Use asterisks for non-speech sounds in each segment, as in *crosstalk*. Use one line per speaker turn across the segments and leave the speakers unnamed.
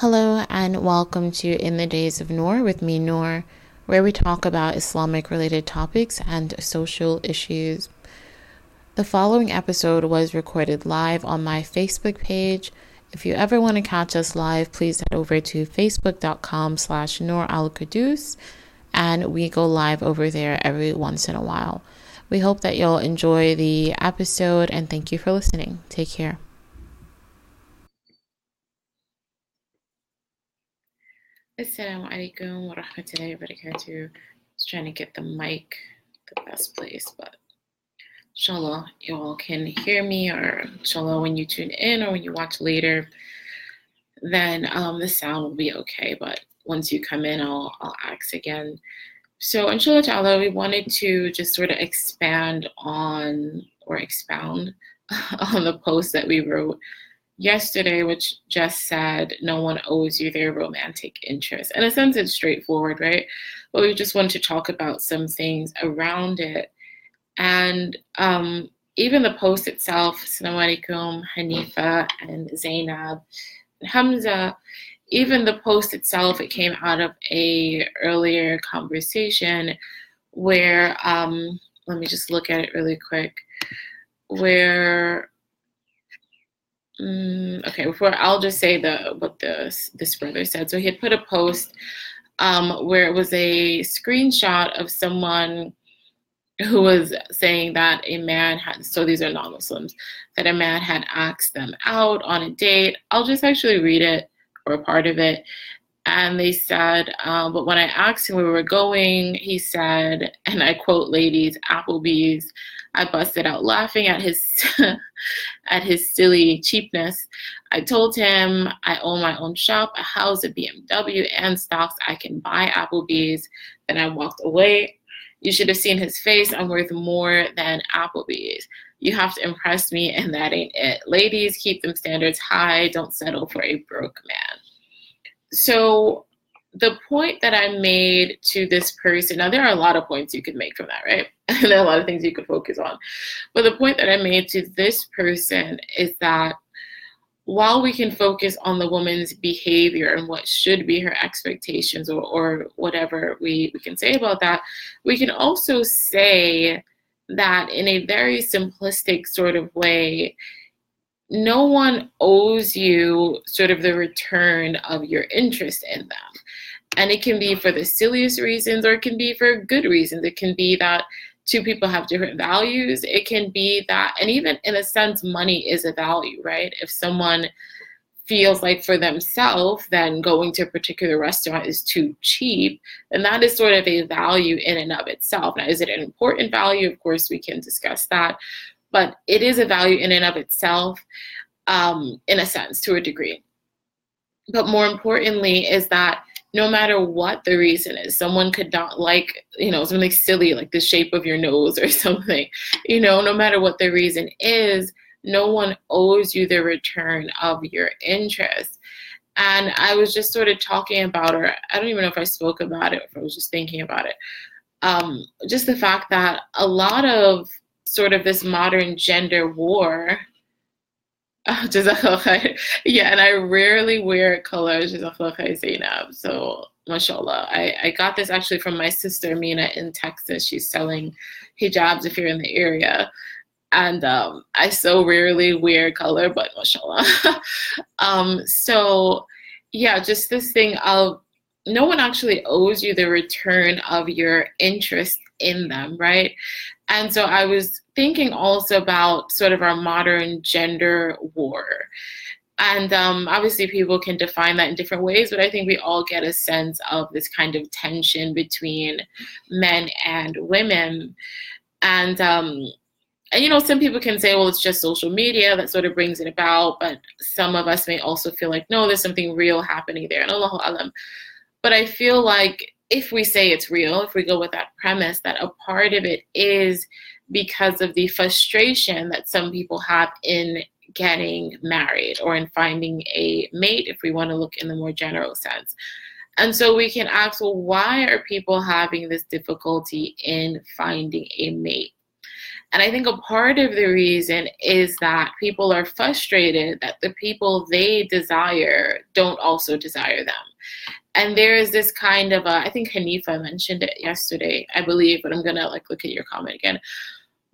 Hello and welcome to In the Days of Noor with me, Noor, where we talk about Islamic related topics and social issues. The following episode was recorded live on my Facebook page. If you ever want to catch us live, please head over to facebook.com slash Noor Al and we go live over there every once in a while. We hope that you'll enjoy the episode and thank you for listening. Take care. Assalamu alaikum wa rahmatullahi wa barakatuh. Just trying to get the mic the best place, but inshallah, you all can hear me, or inshallah, when you tune in or when you watch later, then um, the sound will be okay. But once you come in, I'll, I'll ask again. So, inshallah ta'ala, we wanted to just sort of expand on or expound *laughs* on the post that we wrote yesterday, which just said no one owes you their romantic interest. In a sense, it's straightforward, right? But we just want to talk about some things around it. And um, even the post itself, Assalamu alaikum, Hanifa and Zainab, Hamza, even the post itself, it came out of a earlier conversation where, um, let me just look at it really quick, where Mm, okay, before I'll just say the what the this brother said. So he had put a post um, where it was a screenshot of someone who was saying that a man had so these are non-Muslims that a man had asked them out on a date. I'll just actually read it or a part of it. And they said, um, but when I asked him where we were going, he said, and I quote, ladies, Applebee's. I busted out laughing at his *laughs* at his silly cheapness. I told him I own my own shop, a house, a BMW, and stocks. I can buy Applebee's. Then I walked away. You should have seen his face. I'm worth more than Applebee's. You have to impress me, and that ain't it. Ladies, keep them standards high. Don't settle for a broke man. So the point that I made to this person, now there are a lot of points you could make from that, right? and *laughs* there are a lot of things you could focus on. But the point that I made to this person is that while we can focus on the woman's behavior and what should be her expectations or, or whatever we, we can say about that, we can also say that in a very simplistic sort of way, no one owes you sort of the return of your interest in them. And it can be for the silliest reasons or it can be for good reasons. It can be that two people have different values. It can be that, and even in a sense, money is a value, right? If someone feels like for themselves, then going to a particular restaurant is too cheap, then that is sort of a value in and of itself. Now, is it an important value? Of course, we can discuss that, but it is a value in and of itself, um, in a sense, to a degree. But more importantly, is that no matter what the reason is. Someone could not like, you know, something silly like the shape of your nose *laughs* or something, you know, no matter what the reason is, no one owes you the return of your interest. And I was just sort of talking about, or I don't even know if I spoke about it, if I was just thinking about it. Um, just the fact that a lot of sort of this modern gender war *laughs* Yeah, and I rarely wear color. Zainab. So, mashallah. I, I got this actually from my sister, Mina, in Texas. She's selling hijabs if you're in the area. And um, I so rarely wear color, but mashallah. *laughs* um, so, yeah, just this thing of no one actually owes you the return of your interest in them, right? And so I was thinking also about sort of our modern gender war. And um, obviously, people can define that in different ways, but I think we all get a sense of this kind of tension between men and women. And, um, and you know, some people can say, well, it's just social media that sort of brings it about, but some of us may also feel like, no, there's something real happening there. And Allahu Alam. But I feel like if we say it's real, if we go with that premise, that a part of it is because of the frustration that some people have in getting married or in finding a mate, if we want to look in the more general sense. And so we can ask, well, why are people having this difficulty in finding a mate? And I think a part of the reason is that people are frustrated that the people they desire don't also desire them. And there is this kind of a, I think Hanifa mentioned it yesterday, I believe, but I'm gonna like look at your comment again.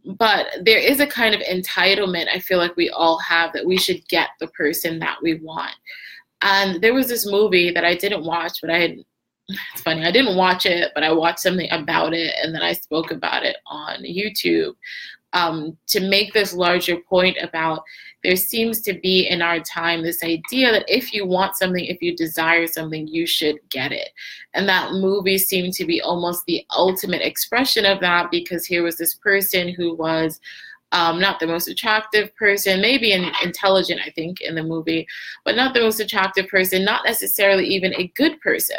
But there is a kind of entitlement I feel like we all have that we should get the person that we want. And there was this movie that I didn't watch, but I had it's funny. I didn't watch it, but I watched something about it, and then I spoke about it on YouTube um, to make this larger point about there seems to be in our time this idea that if you want something, if you desire something, you should get it. And that movie seemed to be almost the ultimate expression of that because here was this person who was. Um, not the most attractive person, maybe an intelligent, I think, in the movie, but not the most attractive person, not necessarily even a good person,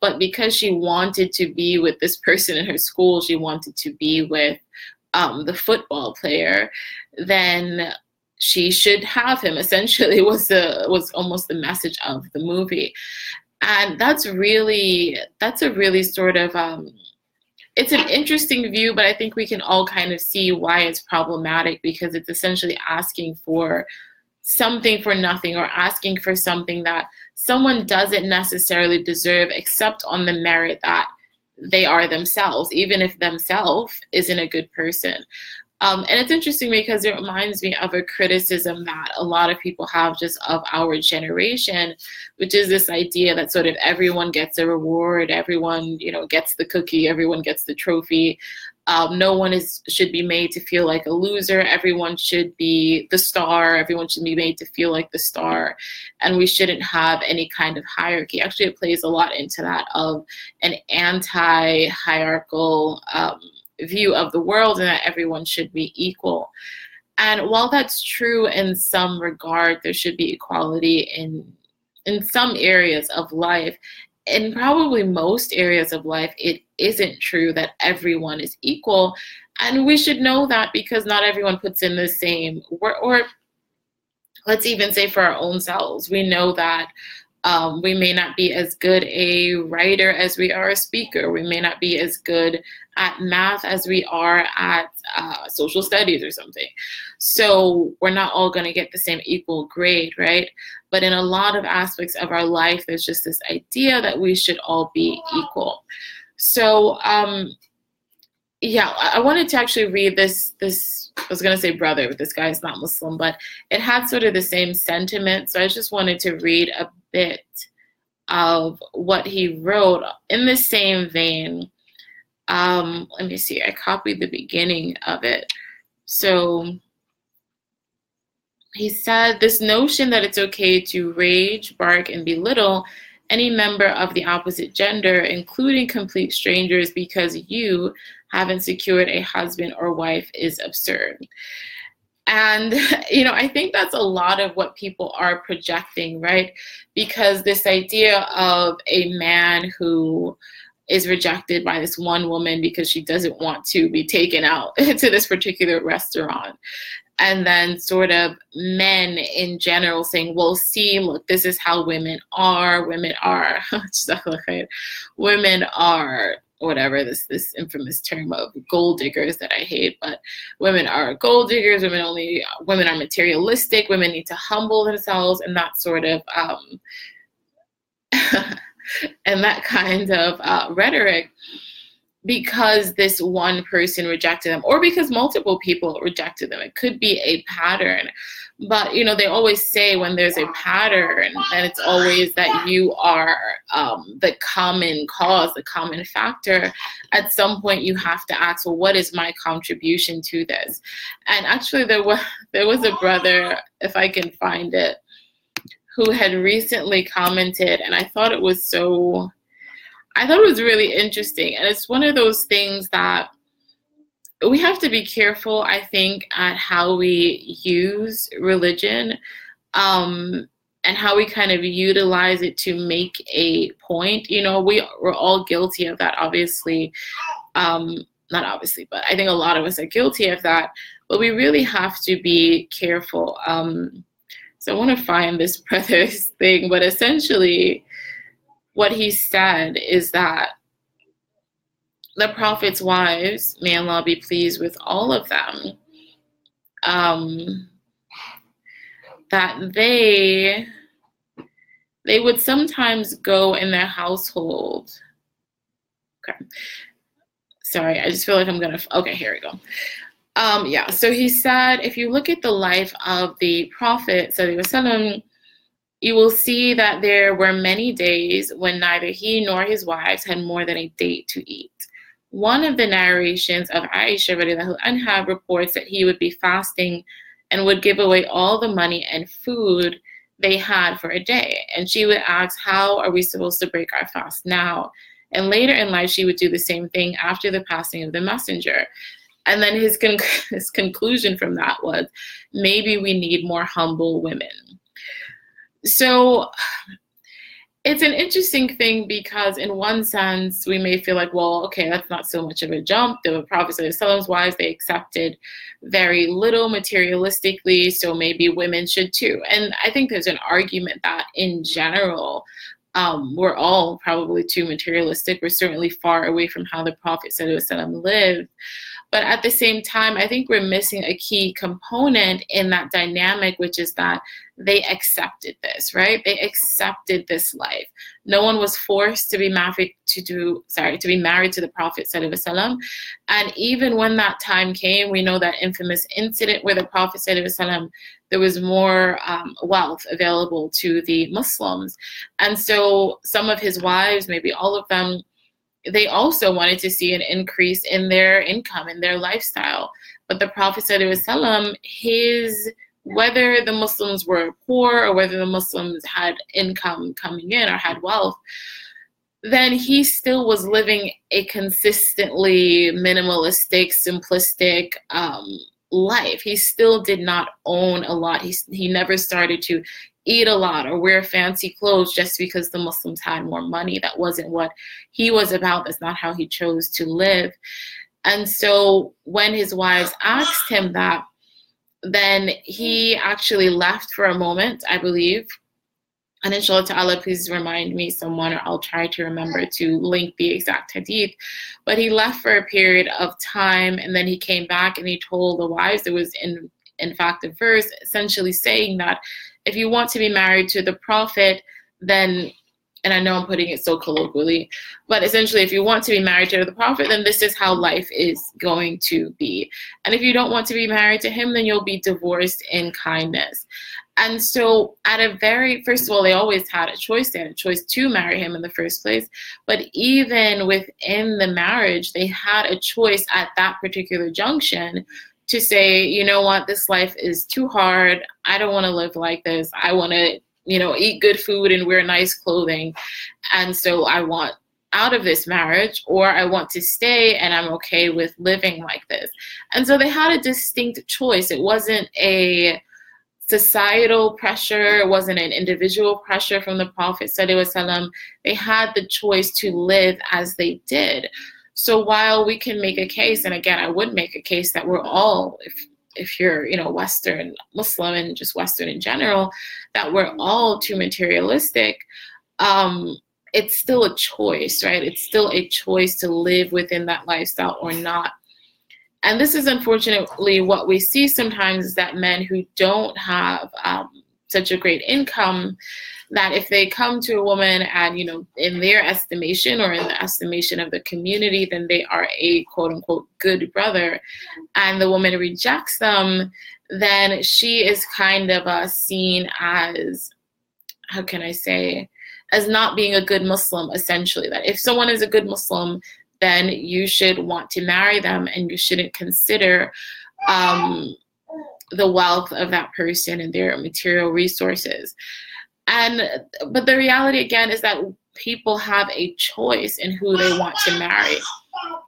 but because she wanted to be with this person in her school, she wanted to be with um, the football player, then she should have him. Essentially, *laughs* was the was almost the message of the movie, and that's really that's a really sort of um, it's an interesting view, but I think we can all kind of see why it's problematic because it's essentially asking for something for nothing or asking for something that someone doesn't necessarily deserve except on the merit that they are themselves, even if themselves isn't a good person. Um, and it's interesting because it reminds me of a criticism that a lot of people have just of our generation, which is this idea that sort of everyone gets a reward, everyone you know gets the cookie, everyone gets the trophy. Um, no one is should be made to feel like a loser. Everyone should be the star. Everyone should be made to feel like the star, and we shouldn't have any kind of hierarchy. Actually, it plays a lot into that of an anti-hierarchical um, view of the world, and that everyone should be equal. And while that's true in some regard, there should be equality in in some areas of life in probably most areas of life, it isn't true that everyone is equal. And we should know that because not everyone puts in the same work, or let's even say for our own selves, we know that um, we may not be as good a writer as we are a speaker. We may not be as good at math as we are at uh, social studies or something. So we're not all going to get the same equal grade, right? But in a lot of aspects of our life, there's just this idea that we should all be equal. So, um, yeah, I wanted to actually read this. This I was gonna say brother, but this guy is not Muslim, but it had sort of the same sentiment. So I just wanted to read a bit of what he wrote in the same vein. Um, let me see. I copied the beginning of it. So he said this notion that it's okay to rage, bark, and belittle any member of the opposite gender, including complete strangers, because you haven't secured a husband or wife is absurd. And, *laughs* you know, I think that's a lot of what people are projecting, right? Because this idea of a man who is rejected by this one woman because she doesn't want to be taken out *laughs* to this particular restaurant and then sort of men in general saying, well, see, look, this is how women are. Women are, *laughs* women are whatever this this infamous term of gold diggers that I hate, but women are gold diggers. Women only women are materialistic. Women need to humble themselves, and that sort of um, *laughs* and that kind of uh, rhetoric because this one person rejected them or because multiple people rejected them it could be a pattern but you know they always say when there's a pattern and it's always that you are um, the common cause the common factor at some point you have to ask well what is my contribution to this and actually there was there was a brother if i can find it who had recently commented and i thought it was so I thought it was really interesting. And it's one of those things that we have to be careful, I think, at how we use religion um, and how we kind of utilize it to make a point. You know, we, we're all guilty of that, obviously. Um, not obviously, but I think a lot of us are guilty of that. But we really have to be careful. Um, so I want to find this *laughs* brother's thing, but essentially, what he said is that the Prophet's wives, may Allah be pleased with all of them, um, that they they would sometimes go in their household. Okay. Sorry, I just feel like I'm gonna. Okay, here we go. Um, yeah, so he said, if you look at the life of the Prophet, you will see that there were many days when neither he nor his wives had more than a date to eat. One of the narrations of Aisha anha reports that he would be fasting and would give away all the money and food they had for a day. And she would ask, How are we supposed to break our fast now? And later in life, she would do the same thing after the passing of the messenger. And then his, con- *laughs* his conclusion from that was maybe we need more humble women. So it's an interesting thing because, in one sense, we may feel like, well, okay, that's not so much of a jump. The Prophet Sallallahu wives, they accepted very little materialistically, so maybe women should too. And I think there's an argument that, in general, um, we're all probably too materialistic. We're certainly far away from how the Prophet lived. But at the same time, I think we're missing a key component in that dynamic, which is that they accepted this, right? They accepted this life. No one was forced to be married to do, sorry, to be married to the Prophet Sallallahu And even when that time came, we know that infamous incident where the Prophet Sallallahu there was more um, wealth available to the Muslims. And so some of his wives, maybe all of them, they also wanted to see an increase in their income and their lifestyle. But the Prophet said, his whether the Muslims were poor or whether the Muslims had income coming in or had wealth, then he still was living a consistently minimalistic, simplistic um, life. He still did not own a lot. He, he never started to eat a lot or wear fancy clothes just because the Muslims had more money. That wasn't what he was about. That's not how he chose to live. And so when his wives asked him that, then he actually left for a moment, I believe. And inshallah ta'ala, please remind me someone, or I'll try to remember to link the exact hadith. But he left for a period of time and then he came back and he told the wives, there was in in fact a verse essentially saying that if you want to be married to the prophet, then and I know I'm putting it so colloquially, but essentially, if you want to be married to the prophet, then this is how life is going to be. And if you don't want to be married to him, then you'll be divorced in kindness. And so, at a very first of all, they always had a choice. They had a choice to marry him in the first place. But even within the marriage, they had a choice at that particular junction to say, you know what, this life is too hard. I don't want to live like this. I want to, you know, eat good food and wear nice clothing. And so I want out of this marriage or I want to stay and I'm okay with living like this. And so they had a distinct choice. It wasn't a societal pressure, it wasn't an individual pressure from the Prophet. They had the choice to live as they did. So while we can make a case, and again, I would make a case that we're all, if if you're, you know, Western Muslim and just Western in general, that we're all too materialistic. Um, it's still a choice, right? It's still a choice to live within that lifestyle or not. And this is unfortunately what we see sometimes is that men who don't have um, such a great income that if they come to a woman and you know in their estimation or in the estimation of the community then they are a quote unquote good brother and the woman rejects them then she is kind of uh, seen as how can i say as not being a good muslim essentially that if someone is a good muslim then you should want to marry them and you shouldn't consider um, the wealth of that person and their material resources. And but the reality again is that people have a choice in who they want to marry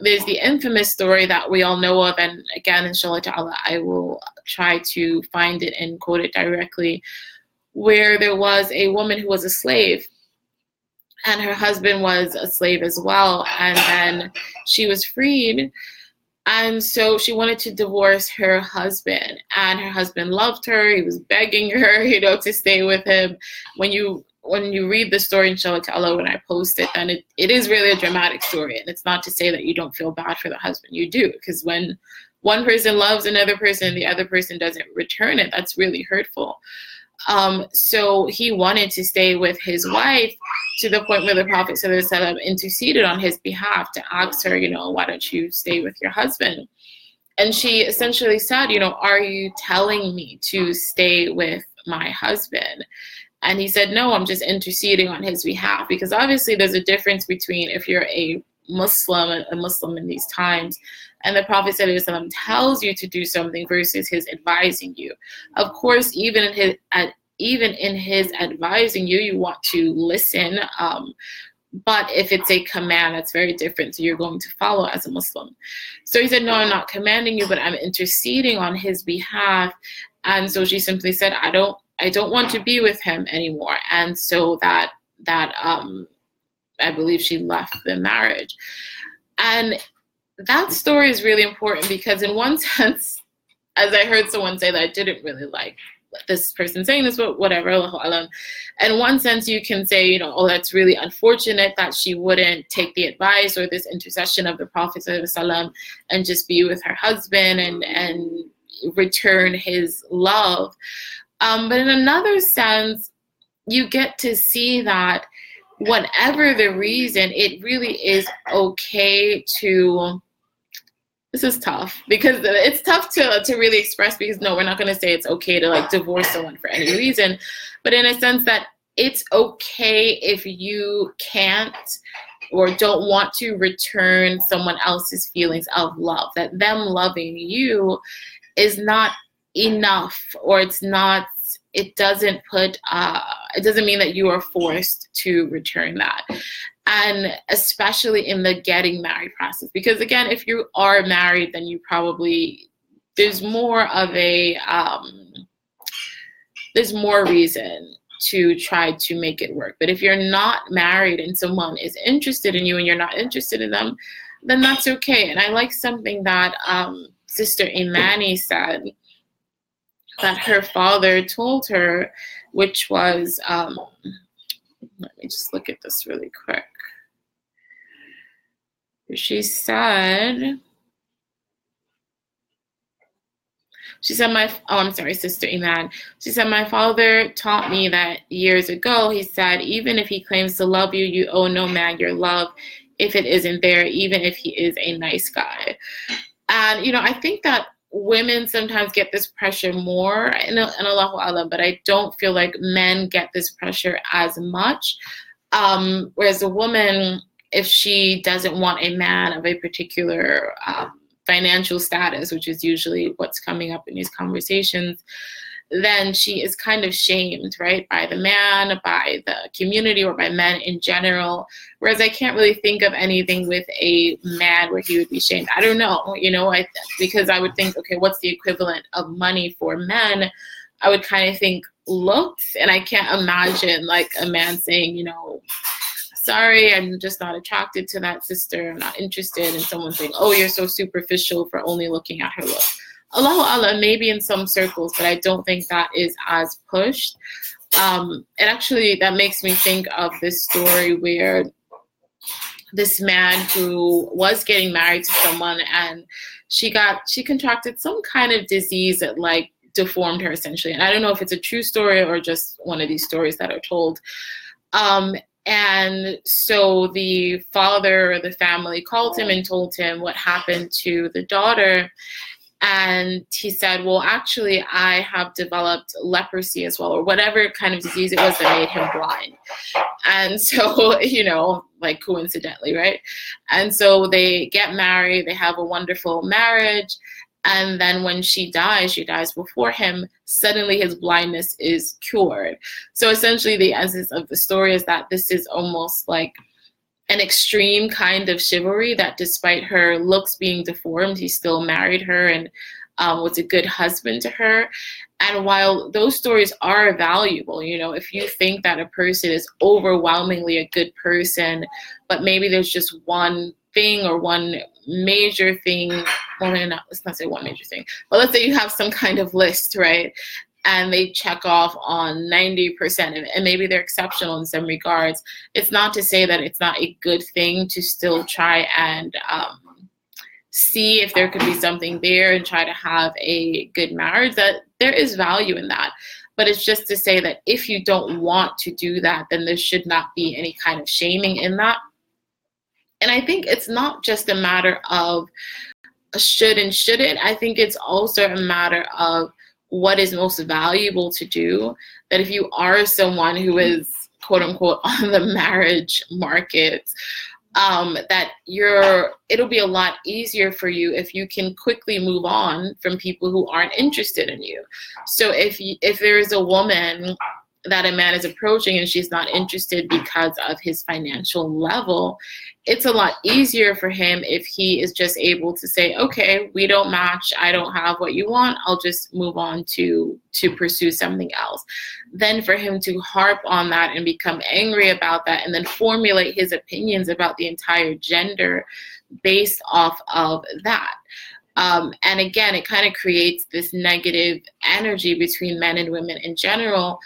there's the infamous story that we all know of and again inshallah ta'ala i will try to find it and quote it directly where there was a woman who was a slave and her husband was a slave as well and then she was freed and so she wanted to divorce her husband, and her husband loved her. He was begging her, *laughs* you know, to stay with him. When you when you read the story inshallah ta'ala when I post it, then it, it is really a dramatic story. And it's not to say that you don't feel bad for the husband. You do, because when one person loves another person and the other person doesn't return it, that's really hurtful. Um, so he wanted to stay with his wife to the point where the Prophet interceded on his behalf to ask her, you know, why don't you stay with your husband? And she essentially said, you know, are you telling me to stay with my husband? And he said, no, I'm just interceding on his behalf because obviously there's a difference between if you're a Muslim, a Muslim in these times, and the Prophet tells you to do something versus his advising you. Of course, even in his even in his advising you, you want to listen. Um, but if it's a command, that's very different. So you're going to follow as a Muslim. So he said, No, I'm not commanding you, but I'm interceding on his behalf. And so she simply said, I don't I don't want to be with him anymore. And so that that um I believe she left the marriage. And that story is really important because, in one *laughs* sense, as I heard someone say that I didn't really like this person saying this, but whatever. In one sense, you can say, you know, oh, that's really unfortunate that she wouldn't take the advice or this intercession of the Prophet and just be with her husband and and return his love. Um, but in another sense, you get to see that whatever the reason, it really is okay to this is tough because it's tough to to really express because no we're not going to say it's okay to like divorce someone for any reason. But in a sense that it's okay if you can't or don't want to return someone else's feelings of love that them loving you is not enough or it's not it doesn't put uh, it doesn't mean that you are forced to return that. And especially in the getting married process because again if you are married then you probably there's more of a um, there's more reason to try to make it work. But if you're not married and someone is interested in you and you're not interested in them then that's okay. And i like something that um, sister imani said that her father told her which was um, let me just look at this really quick she said, she said, my, oh, I'm sorry, Sister Iman. She said, my father taught me that years ago. He said, even if he claims to love you, you owe no man your love if it isn't there, even if he is a nice guy. And, you know, I think that women sometimes get this pressure more in, in Allahu Alam, but I don't feel like men get this pressure as much. Um, whereas a woman, if she doesn't want a man of a particular um, financial status, which is usually what's coming up in these conversations, then she is kind of shamed, right, by the man, by the community, or by men in general. Whereas I can't really think of anything with a man where he would be shamed. I don't know, you know, I because I would think, okay, what's the equivalent of money for men? I would kind of think looks, and I can't imagine like a man saying, you know, sorry, I'm just not attracted to that sister. I'm not interested in someone saying, oh, you're so superficial for only looking at her look. Allahu Alam, maybe in some circles, but I don't think that is as pushed. Um, and actually, that makes me think of this story where this man who was getting married to someone and she got she contracted some kind of disease that like deformed her essentially and i don't know if it's a true story or just one of these stories that are told um, and so the father or the family called him and told him what happened to the daughter. And he said, Well, actually, I have developed leprosy as well, or whatever kind of disease it was that made him blind. And *laughs* so, you know, like coincidentally, right? And so they get married, they have a wonderful marriage. And then when she dies, she dies before him, suddenly his blindness is cured. So essentially, the essence of the story is that this is almost like an extreme kind of chivalry that despite her looks being deformed, he still married her and um, was a good husband to her. And while those stories are valuable, you know, if you think that a person is overwhelmingly a good person, but maybe there's just one thing or one major thing well not, let's not say one major thing but let's say you have some kind of list right and they check off on 90% of it, and maybe they're exceptional in some regards. It's not to say that it's not a good thing to still try and um, see if there could be something there and try to have a good marriage, that there is value in that. But it's just to say that if you don't want to do that, then there should not be any kind of shaming in that. And I think it's not just a matter of should and shouldn't. I think it's also a matter of what is most valuable to do. That if you are someone who is quote unquote *laughs* on the marriage market, um, that you're it'll be a lot easier for you if you can quickly move on from people who aren't interested in you. So if you, if there is a woman that a man is approaching and she's not interested because of his financial level, it's a lot easier for him if he is just able to say, okay, we don't match, I don't have what you want, I'll just move on to to pursue something else. Then for him to harp on that and become angry about that and then formulate his opinions about the entire gender based off of that. Um, and again, it kind of creates this negative energy between men and women in general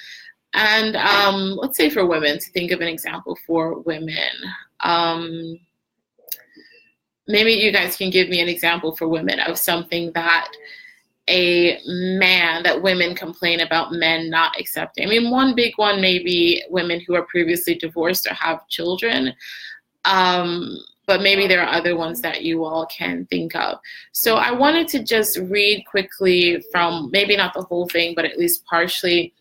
and um, let's say for women, to think of an example for women. Um, maybe you guys can give me an example for women of something that a man that women complain about men not accepting. I mean, one big one may be women who are previously divorced or have children. Um, but maybe there are other ones that you all can think of. So I wanted to just read quickly from maybe not the whole thing, but at least partially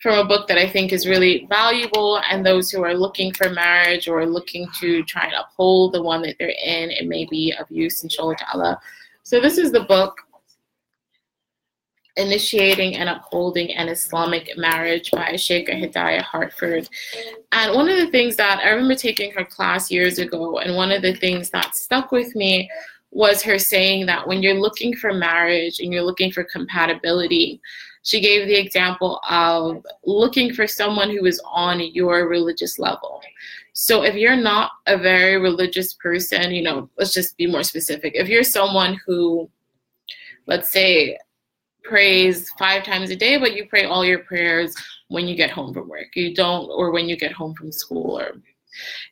from a book that I think is really valuable, and those who are looking for marriage or looking to try and uphold the one that they're in, it may be of use, inshallah ta'ala. So, this is the book Initiating and Upholding an Islamic Marriage by Sheikh Hedaya Hartford. And one of the things that I remember taking her class years ago, and one of the things that stuck with me was her saying that when you're looking for marriage and you're looking for compatibility, she gave the example of looking for someone who is on your religious level. So if you're not a very religious person, you know, let's just be more specific. If you're someone who, let's say, prays five times a day, but you pray all your prayers when you get home from work, you don't, or when you get home from school, or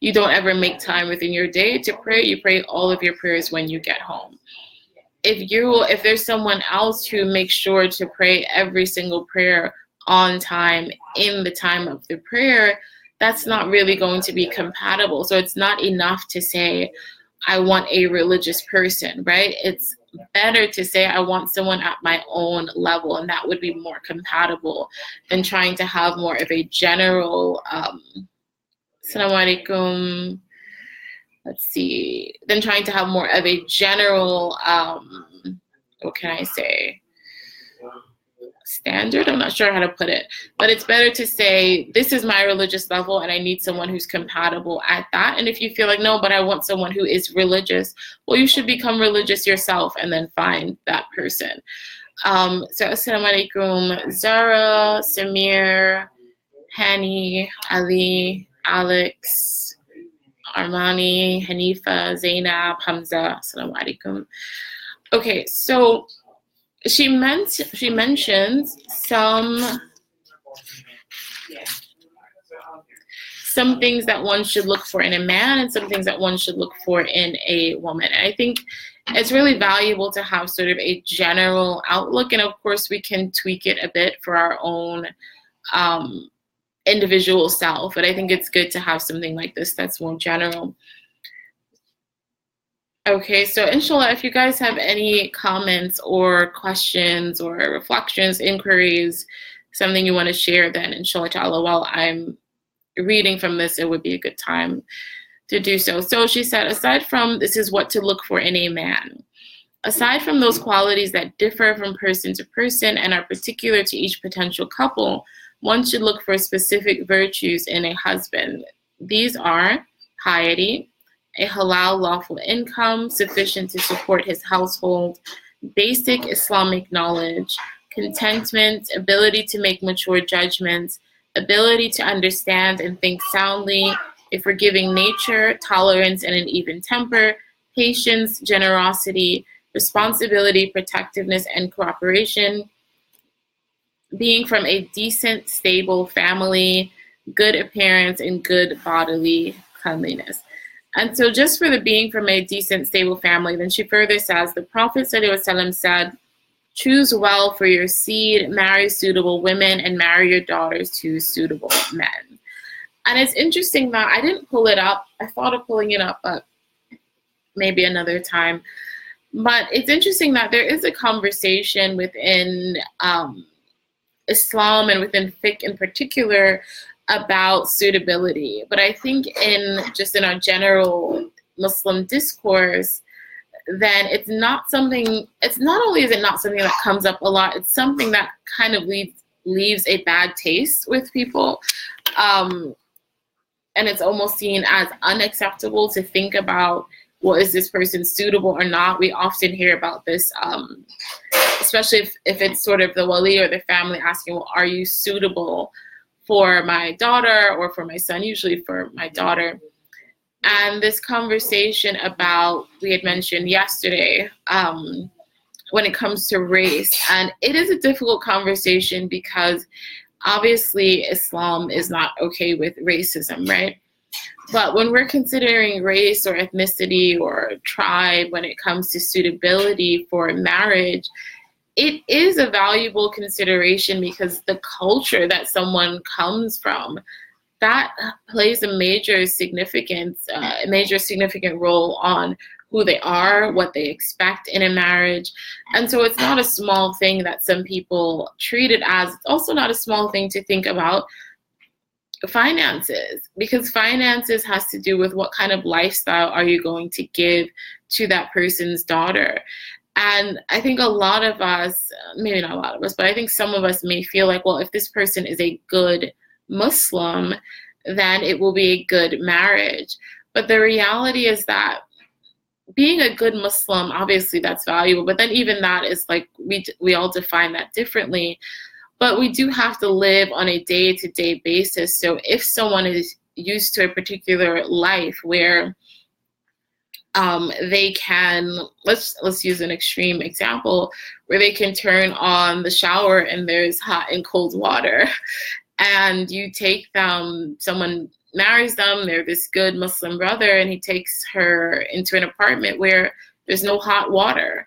you don't ever make time within your day to pray, you pray all of your prayers when you get home if you if there's someone else who makes sure to pray every single prayer on time in the time of the prayer that's not really going to be compatible. So it's not enough to say i want a religious person right? It's better to say i want someone at my own level and that would be more compatible than trying to have more of a general um assalamu alaikum let's see, than trying to have more of a general, um, what can I say, standard. I'm not sure how to put it, but it's better to say, this is my religious level and I need someone who's compatible at that. And if you feel like, no, but I want someone who is religious, well, you should become religious yourself and then find that person. Um, so, assalamu alaikum, Zara, Samir, Hani, Ali, Alex, Armani, Hanifa, Zainab, Hamza. Assalamu alaikum. Okay, so she meant she mentions some some things that one should look for in a man and some things that one should look for in a woman. And I think it's really valuable to have sort of a general outlook, and of course we can tweak it a bit for our own um, individual self. But I think it's good to have something like this that's more general. Okay, so inshallah, if you guys have any comments or questions or reflections, inquiries, something you want to share, then inshallah ta'ala, while I'm reading from this, it would be a good time to do so. So she said, aside from this is what to look for in a man. Aside from those qualities that differ from person to person and are particular to each potential couple, one should look for specific virtues in a husband. These are piety, a halal lawful income sufficient to support his household, basic Islamic knowledge, contentment, ability to make mature judgments, ability to understand and think soundly, a forgiving nature, tolerance and an even temper, patience, generosity, responsibility, protectiveness, and cooperation, being from a decent, stable family, good appearance, and good bodily cleanliness. And so, just for the being from a decent, stable family, then she further says the Prophet said, Choose well for your seed, marry suitable women, and marry your daughters to suitable men. And it's interesting that I didn't pull it up. I thought of pulling it up, but maybe another time. But it's interesting that there is a conversation within um, Islam and within fiqh in particular about suitability. But I think in just in our general Muslim discourse, then it's not something, it's not only is it not something that comes up a lot, it's something that kind of leaves, leaves a bad taste with people. Um, and it's almost seen as unacceptable to think about well, is this person suitable or not? We often hear about this, um, especially if, if it's sort of the wali or the family asking, well, are you suitable for my daughter or for my son? Usually for my daughter. And this conversation about, we had mentioned yesterday, um, when it comes to race. And it is a difficult conversation because obviously Islam is not okay with racism, right? But when we're considering race or ethnicity or tribe when it comes to suitability for marriage, it is a valuable consideration because the culture that someone comes from that plays a major significance, uh, a major significant role on who they are, what they expect in a marriage. And so it's not a small thing that some people treat it as. It's also not a small thing to think about finances because finances has to do with what kind of lifestyle are you going to give to that person's daughter. And i think a lot of us maybe not a lot of us but i think some of us may feel like well if this person is a good muslim then it will be a good marriage. But the reality is that being a good muslim obviously that's valuable but then even that is like we we all define that differently but we do have to live on a day to day basis. So if someone is used to a particular life where um, they can let's let's use an extreme example where they can turn on the shower and there's hot and cold water *laughs* and you take them someone marries them they're this good muslim brother and he takes her into an apartment where there's no hot water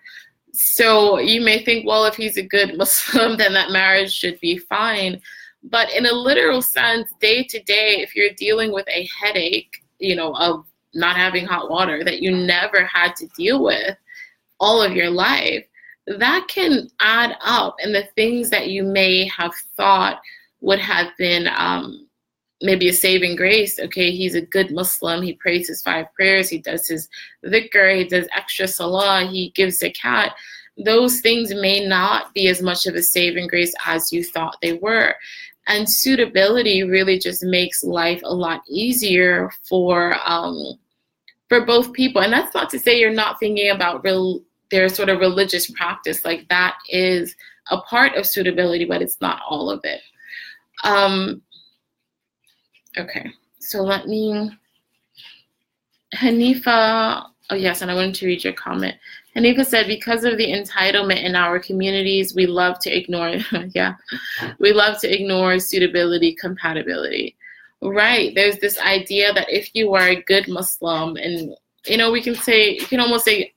so you may think, well, if he's a good *laughs* Muslim, then that marriage should be fine. But in a literal sense, day to day, if you're dealing with a headache, you know, of not having hot water that you never had to deal with all of your life, that can add up. And the things that you may have thought would have been um, maybe a saving grace. Okay, he's a good Muslim. He prays his five prayers. He does his dhikr. He does extra salah. He gives zakat. Those things may not be as much of a saving grace as you thought they were. And suitability really just makes life a lot easier for um, for both people. And that's not to say you're not thinking about real their sort of religious practice. Like that is a part of suitability, but it's not all of it. Um, Okay, so let me, Hanifa, oh yes, and I wanted to read your comment. Hanifa said, because of the entitlement in our communities, we love to ignore, *laughs* yeah, we love to ignore suitability, compatibility. Right, there's this idea that if you are a good Muslim, and you know, we can say, you can almost say,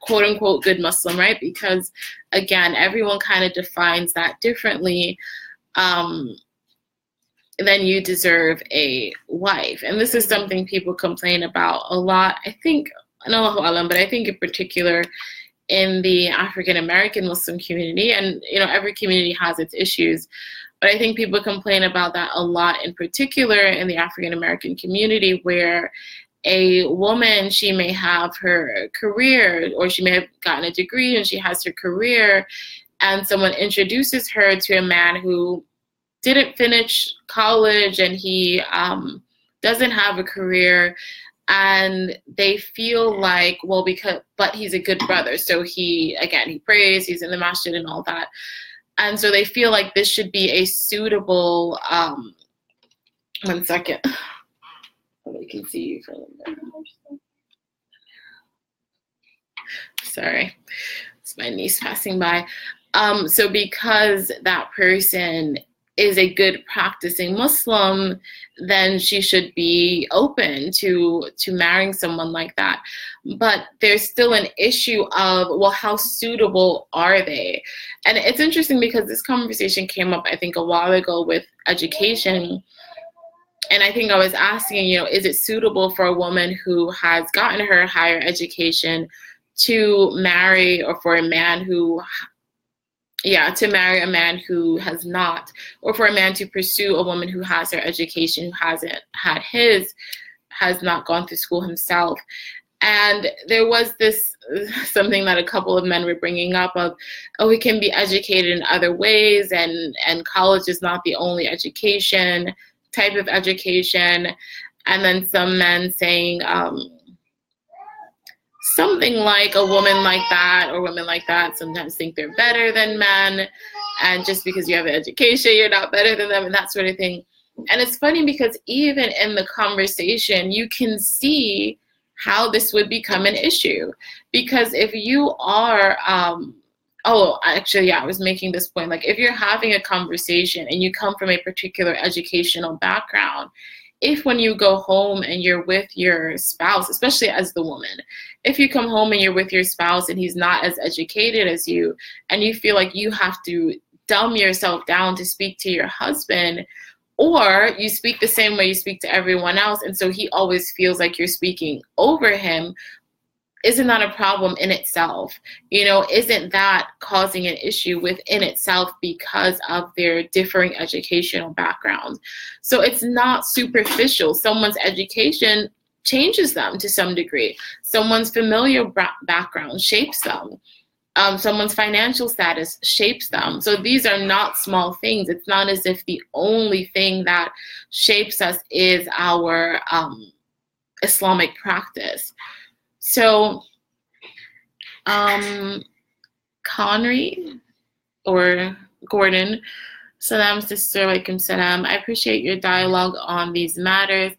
quote unquote, good Muslim, right? Because again, everyone kind of defines that differently. Um, then you deserve a wife. And this is something people complain about a lot. I think, Allahu Alam, but I think in particular in the African American Muslim community, and you know, every community has its issues. But I think people complain about that a lot, in particular in the African American community, where a woman, she may have her career, or she may have gotten a degree and she has her career, and someone introduces her to a man who didn't finish college and he um, doesn't have a career. And they feel like well because but he's a good brother. So he again he prays he's in the masjid and all that. And so they feel like this should be a suitable um one second. I can see you for a little bit. Sorry. It's my niece passing by. Um, so because that person is a good practicing Muslim, then she should be open to to marrying someone like that. But there's still an issue of well, how suitable are they? And it's interesting because this conversation came up, I think, a while ago with education. And I think I was asking, you know, is it suitable for a woman who has gotten her higher education to marry or for a man who yeah, to marry a man who has not, or for a man to pursue a woman who has her education, who hasn't had his, has not gone through school himself. And there was this *laughs* something that a couple of men were bringing up of, oh, we can be educated in other ways, and and college is not the only education type of education. And then some men saying, um, something like a woman like that or women like that sometimes think they're better than men. And just because you have an education you're not better than them and that sort of thing. And it's funny because even in the conversation you can see how this would become an issue. Because if you are um, oh actually yeah i was making this point. Like if you're having a conversation and you come from a particular educational background if when you go home and you're with your spouse, especially as the woman, if you come home and you're with your spouse and he's not as educated as you, and you feel like you have to dumb yourself down to speak to your husband, or you speak the same way you speak to everyone else, and so he always feels like you're speaking over him, isn't that a problem in itself? You know, isn't that causing an issue within itself because of their differing educational backgrounds? So it's not superficial. Someone's education changes them to some degree, someone's familiar background shapes them. Um, someone's financial status shapes them. So these are not small things. It's not as if the only thing that shapes us is our um, Islamic practice. So, um, Conry or Gordon, salam sister, alaikum salam. I appreciate your dialogue on these matters.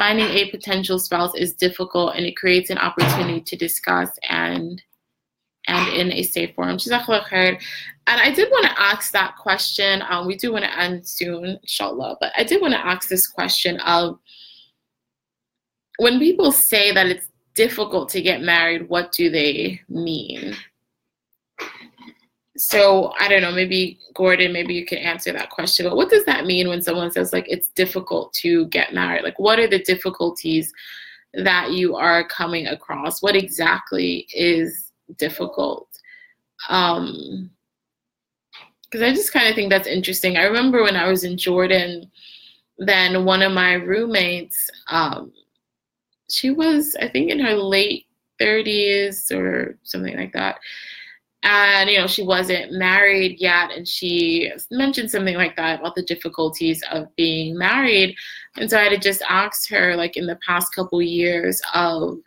Finding a potential spouse is difficult and it creates an opportunity to discuss and and in a safe forum. And I did want to ask that question. Um, we do want to end soon, inshallah, but I did want to ask this question of when people say that it's difficult to get married, what do they mean? So I don't know, maybe Gordon, maybe you can answer that question. But what does that mean when someone says like it's difficult to get married? Like what are the difficulties that you are coming across? What exactly is difficult? Um because I just kind of think that's interesting. I remember when I was in Jordan, then one of my roommates, um, she was, I think, in her late 30s or something like that. And, you know, she wasn't married yet. And she mentioned something like that about the difficulties of being married. And so I had just asked her, like, in the past couple years of,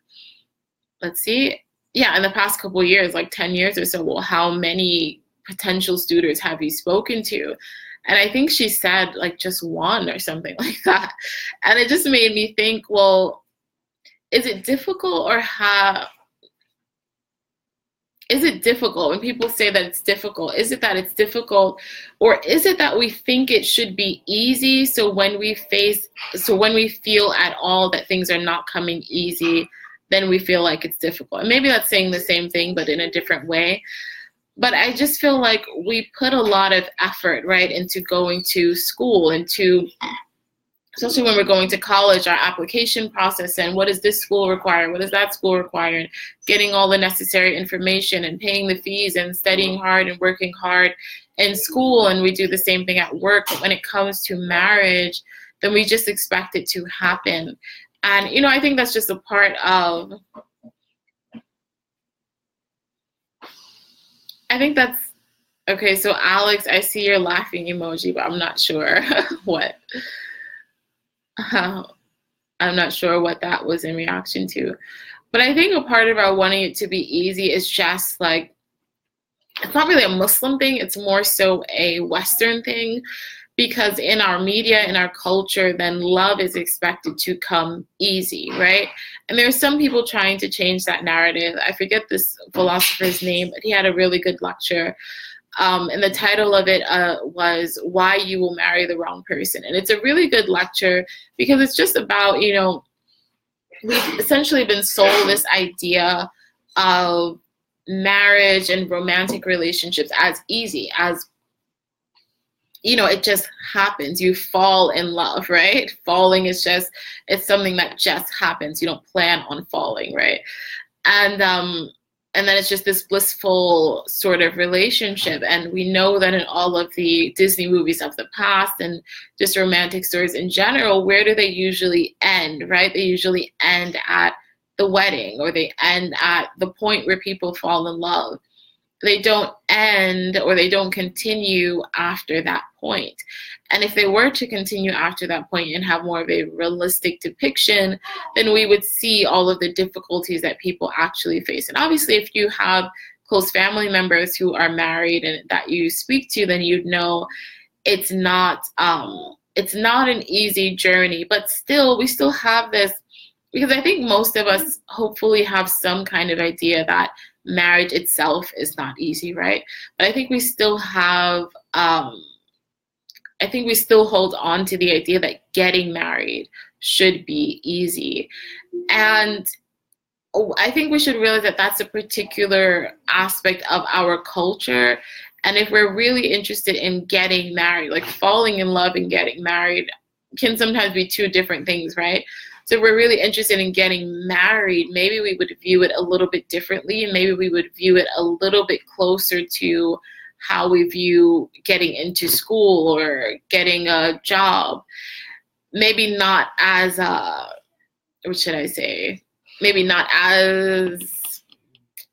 let's see, yeah, in the past couple years, like 10 years or so, well, how many potential suitors have you spoken to? And I think she said, like, just one or something *laughs* like that. And it just made me think, well, is it difficult or how is it difficult? When people say that it's difficult is it that it's difficult? Or is it that we think it should be easy so when we face so when we feel at all that things are not coming easy then we feel like it's difficult? And maybe that's saying the same thing but in a different way. But i just feel like we put a lot of effort right into going to school into especially when we're going to college, our application process and what does this school require? What does that school require? getting all the necessary information and paying the fees and studying hard and working hard in school. And we do the same thing at work. But when it comes to marriage, then we just expect it to happen. And, you know, I think that's just a part of, I think that's, okay, so Alex, I see your laughing emoji, but I'm not sure *laughs* what. *laughs* I'm not sure what that was in reaction to. But I think a part of our wanting it to be easy is just like, it's not really a Muslim thing, it's more so a Western thing. Because in our media, in our culture, then love is expected to come easy, right? And there are some people trying to change that narrative. I forget this philosopher's name, but he had a really good lecture Um, and the title of it uh, was Why You Will Marry the Wrong Person. And it's a really good lecture because it's just about, you know, we've essentially been sold this idea of marriage and romantic relationships as easy, as you know, it just happens. You fall in love, right? *laughs* Falling is just, it's something that just happens. You don't plan on falling, right? And, um, and then it's just this blissful sort of relationship. And we know that in all of the Disney movies of the past and just romantic stories in general, where do they usually end, right? They usually end at the wedding or they end at the point where people fall in love they don't end or they don't continue after that point. And if they were to continue after that point and have more of a realistic depiction, then we would see all of the difficulties that people actually face. And obviously, if you have close family members who are married and that you speak to, then you'd know it's not um, it's not an easy journey. But still, we still have this because I think most of us hopefully have some kind of idea that marriage itself is not easy, right? But I think we still have, um, I think we still hold on to the idea that getting married should be easy. And oh, I think we should realize that that's a particular aspect of our culture. And if we're really interested in getting married, like falling in love and getting married can sometimes be two different things, right? So we're really interested in getting married, maybe we would view it a little bit differently, and maybe we would view it a little bit closer to how we view getting into school or getting a job. Maybe not as a, uh, what should I say? Maybe not as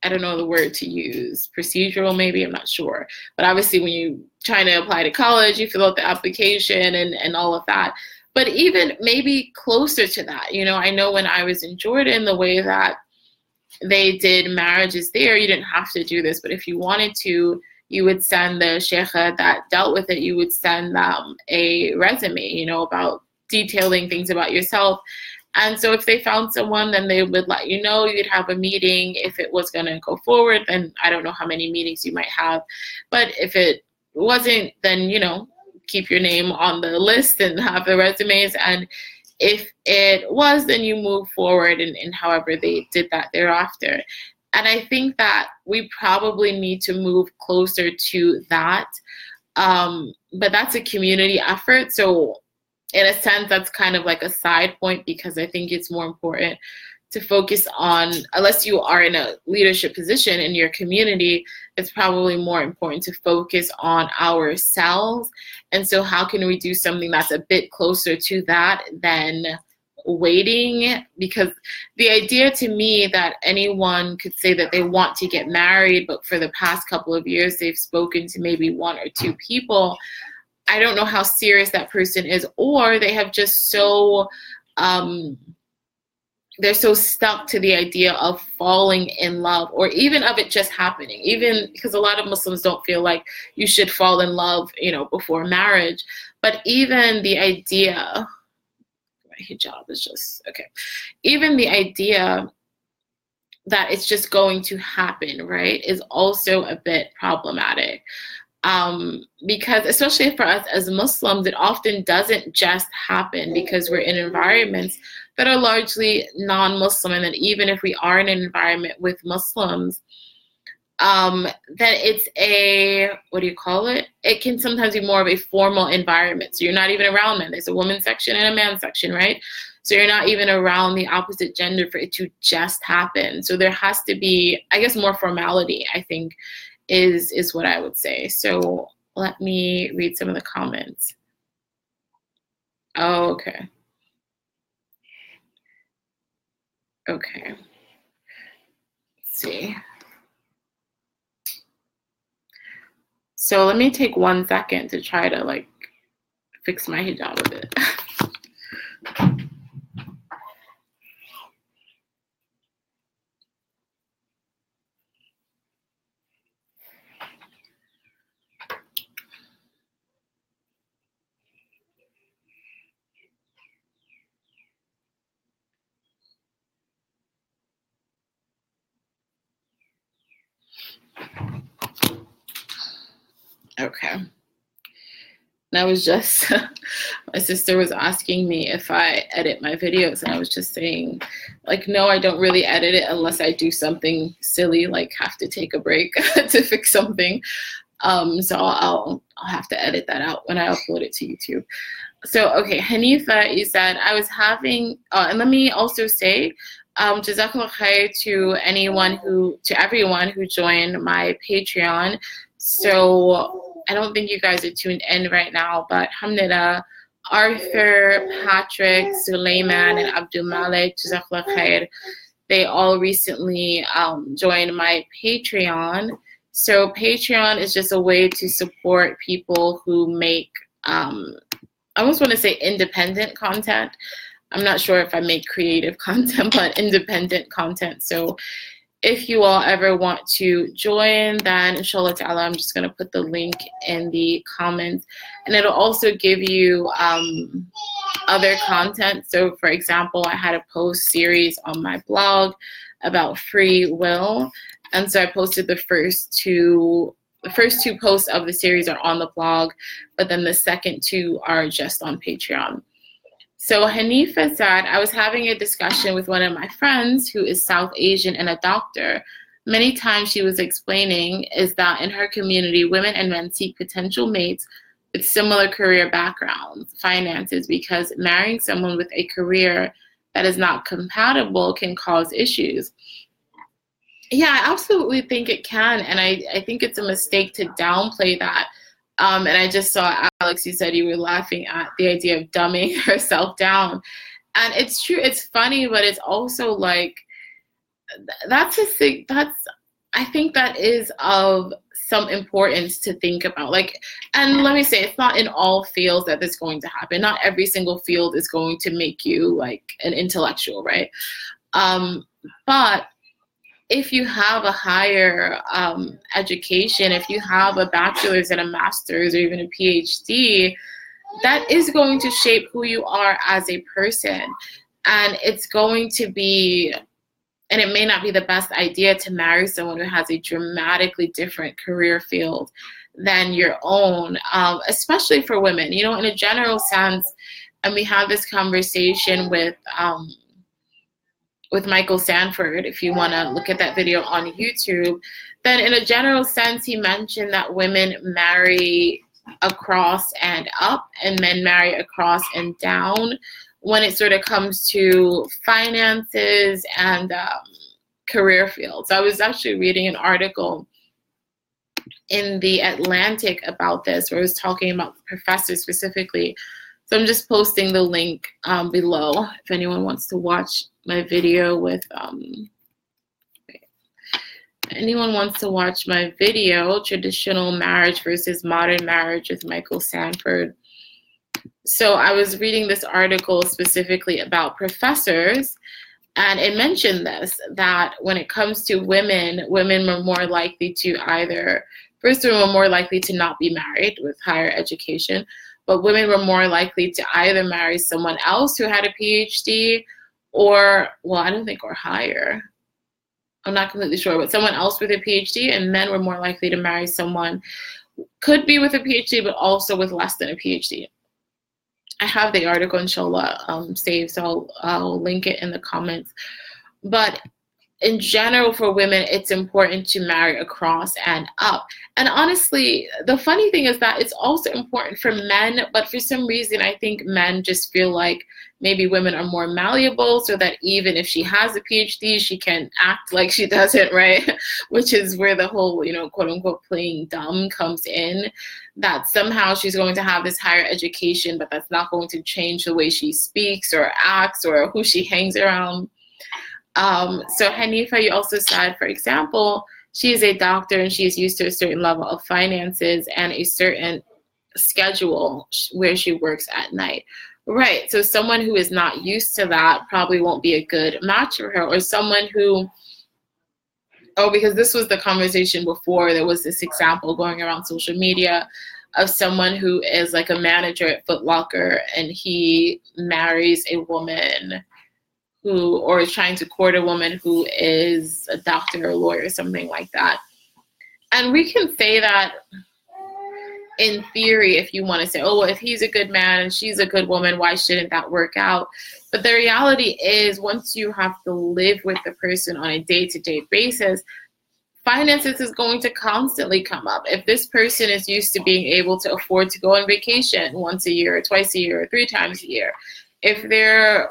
I don't know the word to use, procedural maybe, I'm not sure. But obviously when you trying to apply to college, you fill out the application and, and all of that but even maybe closer to that. You know, I know when I was in Jordan, the way that they did marriages there, you didn't have to do this, but if you wanted to, you would send the sheikha that dealt with it, you would send them a resume, you know, about detailing things about yourself. And so if they found someone, then they would let you know. You'd have a meeting. If it was going to go forward, then I don't know how many meetings you might have. But if it wasn't, then, you know, keep your name on the list and have the resumes. And if it was, then you move forward and, and however they did that thereafter. And I think that we probably need to move closer to that. Um, but that's a community effort. So, in a sense, that's kind of like a side point because I think it's more important to focus on, unless you are in a leadership position in your community, it's probably more important to focus on ourselves. And so, how can we do something that's a bit closer to that than waiting? Because the idea to me that anyone could say that they want to get married, but for the past couple of years they've spoken to maybe one or two people. I don't know how serious that person is, or they have just so um, they're so stuck to the idea of falling in love or even of it just happening even because a lot of muslims don't feel like you should fall in love you know before marriage but even the idea hijab is just okay. Even the idea that it's just going to happen right is also a bit problematic. Um, because especially for us as muslims it often doesn't just happen because we're in environments that are largely non-Muslim, and that even if we are in an environment with Muslims, um, that it's a what do you call it? It can sometimes be more of a formal environment. So you're not even around men. There's a woman section and a man section, right? So you're not even around the opposite gender for it to just happen. So there has to be, I guess, more formality. I think is is what I would say. So let me read some of the comments. Oh, okay. Okay. Let's see. So let me take one second to try to like fix my hijab a bit. Okay. And I was just, *laughs* my sister was asking me if I edit my videos, and I was just saying, like, no, I don't really edit it unless I do something silly, like have to take a break *laughs* to fix something. Um, so I'll I'll have to edit that out when I upload it to YouTube. So okay, Hanifa, you said I was having, uh, and let me also say, um, jazakallah khair to anyone who, to everyone who joined my Patreon. So I don't think you guys are tuned in right now, but alhamdulillah, Arthur, Patrick, Suleiman, and Abdul Malik, khair, they all recently um, joined my Patreon. So Patreon is just a way to support people who make, um, I almost want to say independent content. I'm not sure if I make creative *laughs* content, but independent content. So if you all ever want to join, then inshallah ta'ala, I'm just going to put the link in the comments. And it'll also give you um, other content. So, for example, I had a post series on my blog about free will. And so I posted the first two. The first two posts of the series are on the blog, but then the second two are just on Patreon. So Hanifa said, I was having a discussion with one of my friends who is South Asian and a doctor. Many times she was explaining is that in her community, women and men seek potential mates with similar career backgrounds, finances, because marrying someone with a career that is not compatible can cause issues. Yeah, I absolutely think it can. And I, I think it's a mistake to downplay that um, and I just saw Alex, you said you were laughing at the idea of dumbing *laughs* herself down. And it's true, it's funny, but it's also like that's a thing that's I think that is of some importance to think about. Like, and let me say, it's not in all fields that this is going to happen. Not every single field is going to make you like an intellectual, right? Um, but if you have a higher um, education, if you have a bachelor's and a master's or even a PhD, that is going to shape who you are as a person. And it's going to be, and it may not be the best idea to marry someone who has a dramatically different career field than your own, um, especially for women. You know, in a general sense, and we have this conversation with um, with Michael Sanford, if you want to look at that video on YouTube, then in a general sense, he mentioned that women marry across and up and men marry across and down when it sort of comes to finances and um, career fields. I was actually reading an article in the Atlantic about this where it was talking about professors specifically. So I'm just posting the link um, below if anyone wants to watch my video with um, anyone wants to watch my video traditional marriage versus modern marriage with michael sanford. So i was reading this article specifically about professors and it mentioned this that when it comes to women women were more likely to either first women were more likely to not be married with higher education but women were more likely to either marry someone else who had a phd or well, I don't think or higher. I'm not completely sure, but someone else with a PhD, and men were more likely to marry someone could be with a PhD, but also with less than a PhD. I have the article, inshallah, um, saved, so I'll, I'll link it in the comments. But in general for women it's important to marry across and up. And honestly the funny thing is that it's also important for men but for some reason i think men just feel like maybe women are more malleable so that even if she has a phd she can act *laughs* like she doesn't right? Which is where the whole you know quote unquote playing dumb comes in that somehow she's going to have this higher education but that's not going to change the way she speaks or acts or who she hangs around um, so Hanifa, you also said, for example, she is a doctor and she is used to a certain level of finances and a certain schedule where she works at night. Right. So someone who is not used to that probably won't be a good match for her, or someone who oh, because this was the conversation before, there was this example going around social media of someone who is like a manager at Foot Locker and he marries a woman who or is trying to court a woman who is a doctor or lawyer or something like that. And we can say that in theory, if you want to say, oh, well, if he's a good man and she's a good woman, why shouldn't that work out? But the reality is, once you have to live with the person on a day to day basis, finances is going to constantly come up. If this person is used to being able to afford to go on vacation once a year, or twice a year, or three times a year, if they're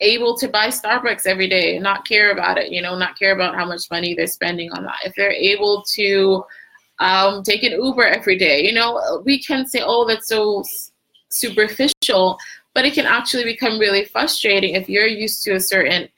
able to buy Starbucks every day and not care about it, you know, not care about how much money they're spending on that, if they're able to um, take an Uber every day. You know, we can say, oh, that's so superficial, but it can actually become really frustrating if you're used to a certain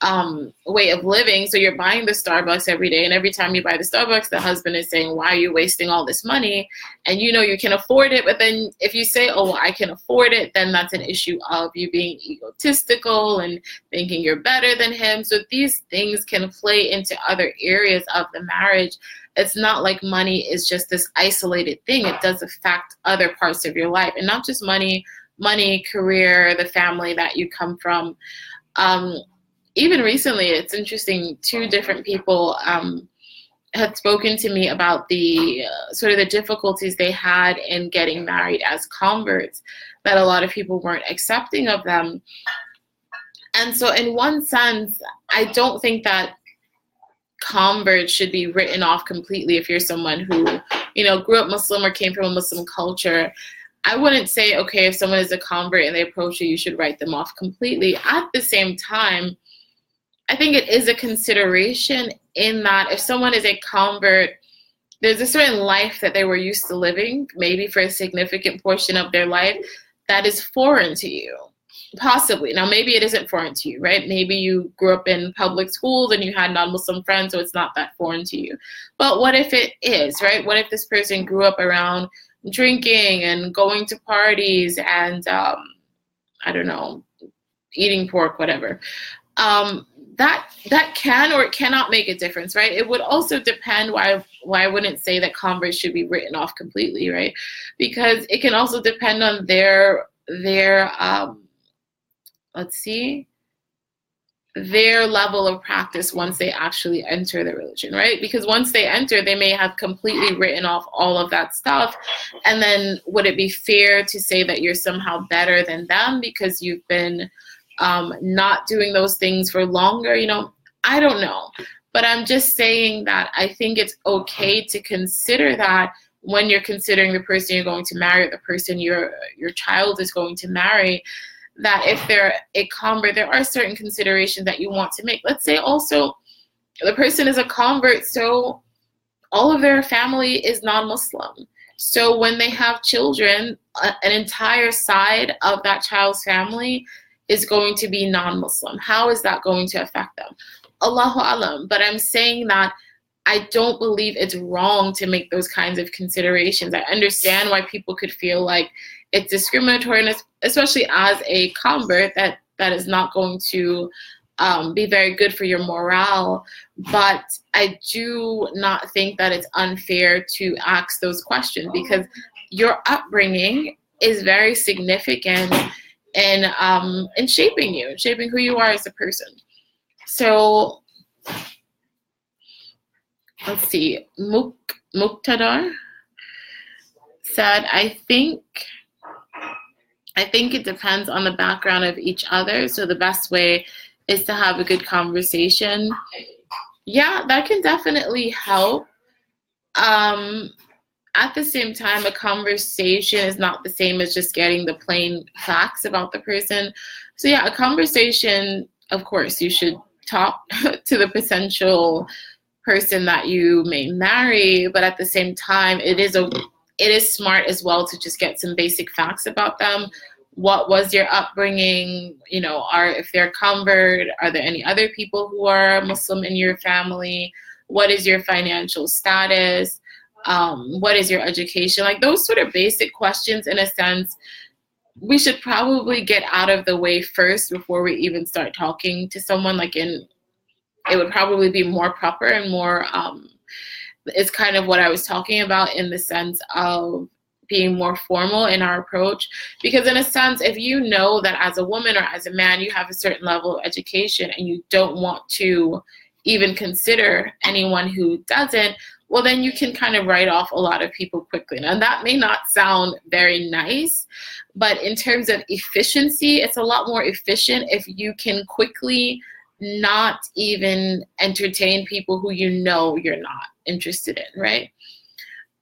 um, way of living. So you're buying the Starbucks every day, and every time you buy the Starbucks, the husband is saying, "Why are you wasting all this money?" And you know you can afford it, but then if you say, "Oh, well, I can afford it," then that's an issue of you being egotistical and thinking you're better than him. So these things can play into other areas of the marriage. It's not like money is just this isolated thing. It does affect other parts of your life, and not just money, money, career, the family that you come from. Um, even recently, it's interesting. Two different people um, had spoken to me about the uh, sort of the difficulties they had in getting married as converts, that a lot of people weren't accepting of them. And so, in one sense, I don't think that converts should be written off completely if you're someone who, you know, grew up Muslim or came from a Muslim culture. I wouldn't say, okay, if someone is a convert and they approach you, you should write them off completely. At the same time, I think it is a consideration in that if someone is a convert, there's a certain life that they were used to living, maybe for a significant portion of their life, that is foreign to you. Possibly. Now, maybe it isn't foreign to you, right? Maybe you grew up in public schools and you had non Muslim friends, so it's not that foreign to you. But what if it is, right? What if this person grew up around drinking and going to parties and, um, I don't know, eating pork, whatever? Um, that that can or it cannot make a difference, right? It would also depend why why I wouldn't say that converts should be written off completely, right? Because it can also depend on their their um, let's see their level of practice once they actually enter the religion, right? Because once they enter, they may have completely written off all of that stuff. And then would it be fair to say that you're somehow better than them because you've been um, not doing those things for longer. You know, I don't know. But I'm just saying that I think it's okay to consider that when you're considering the person you're going to marry, the person your your child is going to marry, that if they're a convert, there are certain considerations that you want to make. Let's say also the person is a convert, so all of their family is non-Muslim. So when they have children, an entire side of that child's family is going to be non-Muslim. How is that going to affect them? Allahu alam. But I'm saying that I don't believe it's wrong to make those kinds of considerations. I understand why people could feel like it's discriminatory, and especially as a convert, that that is not going to um, be very good for your morale. But I do not think that it's unfair to ask those questions because your upbringing is very significant in um, in shaping you, shaping who you are as a person. So let's see, Muk Muktadar said, I think I think it depends on the background of each other. So the best way is to have a good conversation. Yeah, that can definitely help. Um, at the same time, a conversation is not the same as just getting the plain facts about the person. So, yeah, a conversation, of course, you should talk *laughs* to the potential person that you may marry, but at the same time, it is a it is smart as well to just get some basic facts about them. What was your upbringing? You know, are if they're convert, are there any other people who are Muslim in your family? What is your financial status? Um, what is your education? Like those sort of basic questions in a sense we should probably get out of the way first before we even start talking to someone. Like in it would probably be more proper and more um, it's kind of what i was talking about in the sense of being more formal in our approach. Because in a sense if you know that as a woman or as a man you have a certain level of education and you don't want to even consider anyone who doesn't well, then you can kind of write off a lot of people quickly. And that may not sound very nice, but in terms of efficiency, it's a lot more efficient if you can quickly not even entertain people who you know you're not interested in, right?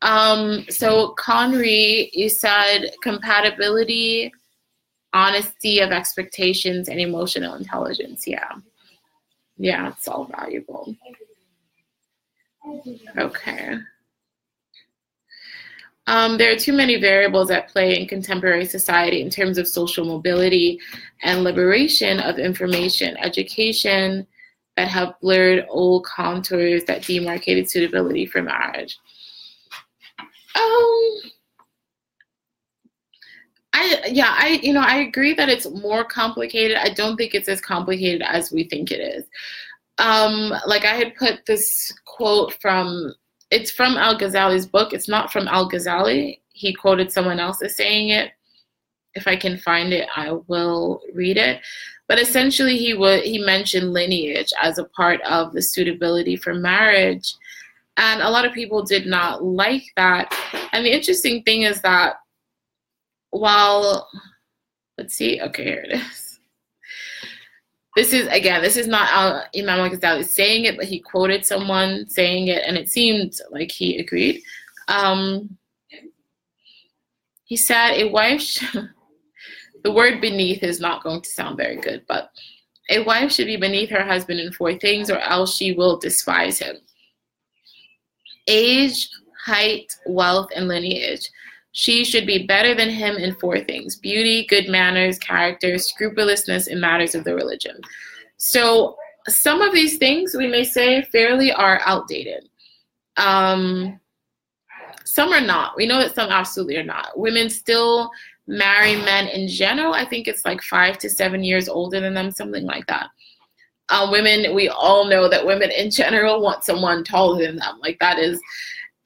Um, so Conry, you said compatibility, honesty of expectations, and emotional intelligence. Yeah. Yeah, it's all valuable. Okay. Um, there are too many variables at play in contemporary society in terms of social mobility and liberation of information, education that have blurred old contours that demarcated suitability for marriage. Um, I yeah, I you know, I agree that it's more complicated. I don't think it's as complicated as we think it is. Um, like I had put this quote from it's from Al Ghazali's book. It's not from Al Ghazali. He quoted someone else as saying it. If I can find it, I will read it. But essentially, he would he mentioned lineage as a part of the suitability for marriage, and a lot of people did not like that. And the interesting thing is that while let's see, okay, here it is this is again this is not Al, imam al-ghazali saying it but he quoted someone saying it and it seemed like he agreed. Um, he said a wife *laughs* the word beneath is not going to sound very good but a wife should be beneath her husband in four things or else she will despise him. Age height wealth and lineage she should be better than him in four things beauty, good manners, character, scrupulousness in matters of the religion. So, some of these things we may say fairly are outdated. Um, some are not. We know that some absolutely are not. Women still marry men in general. I think it's like five to seven years older than them, something like that. Um, women, we all know that women in general want someone taller than them. Like that is,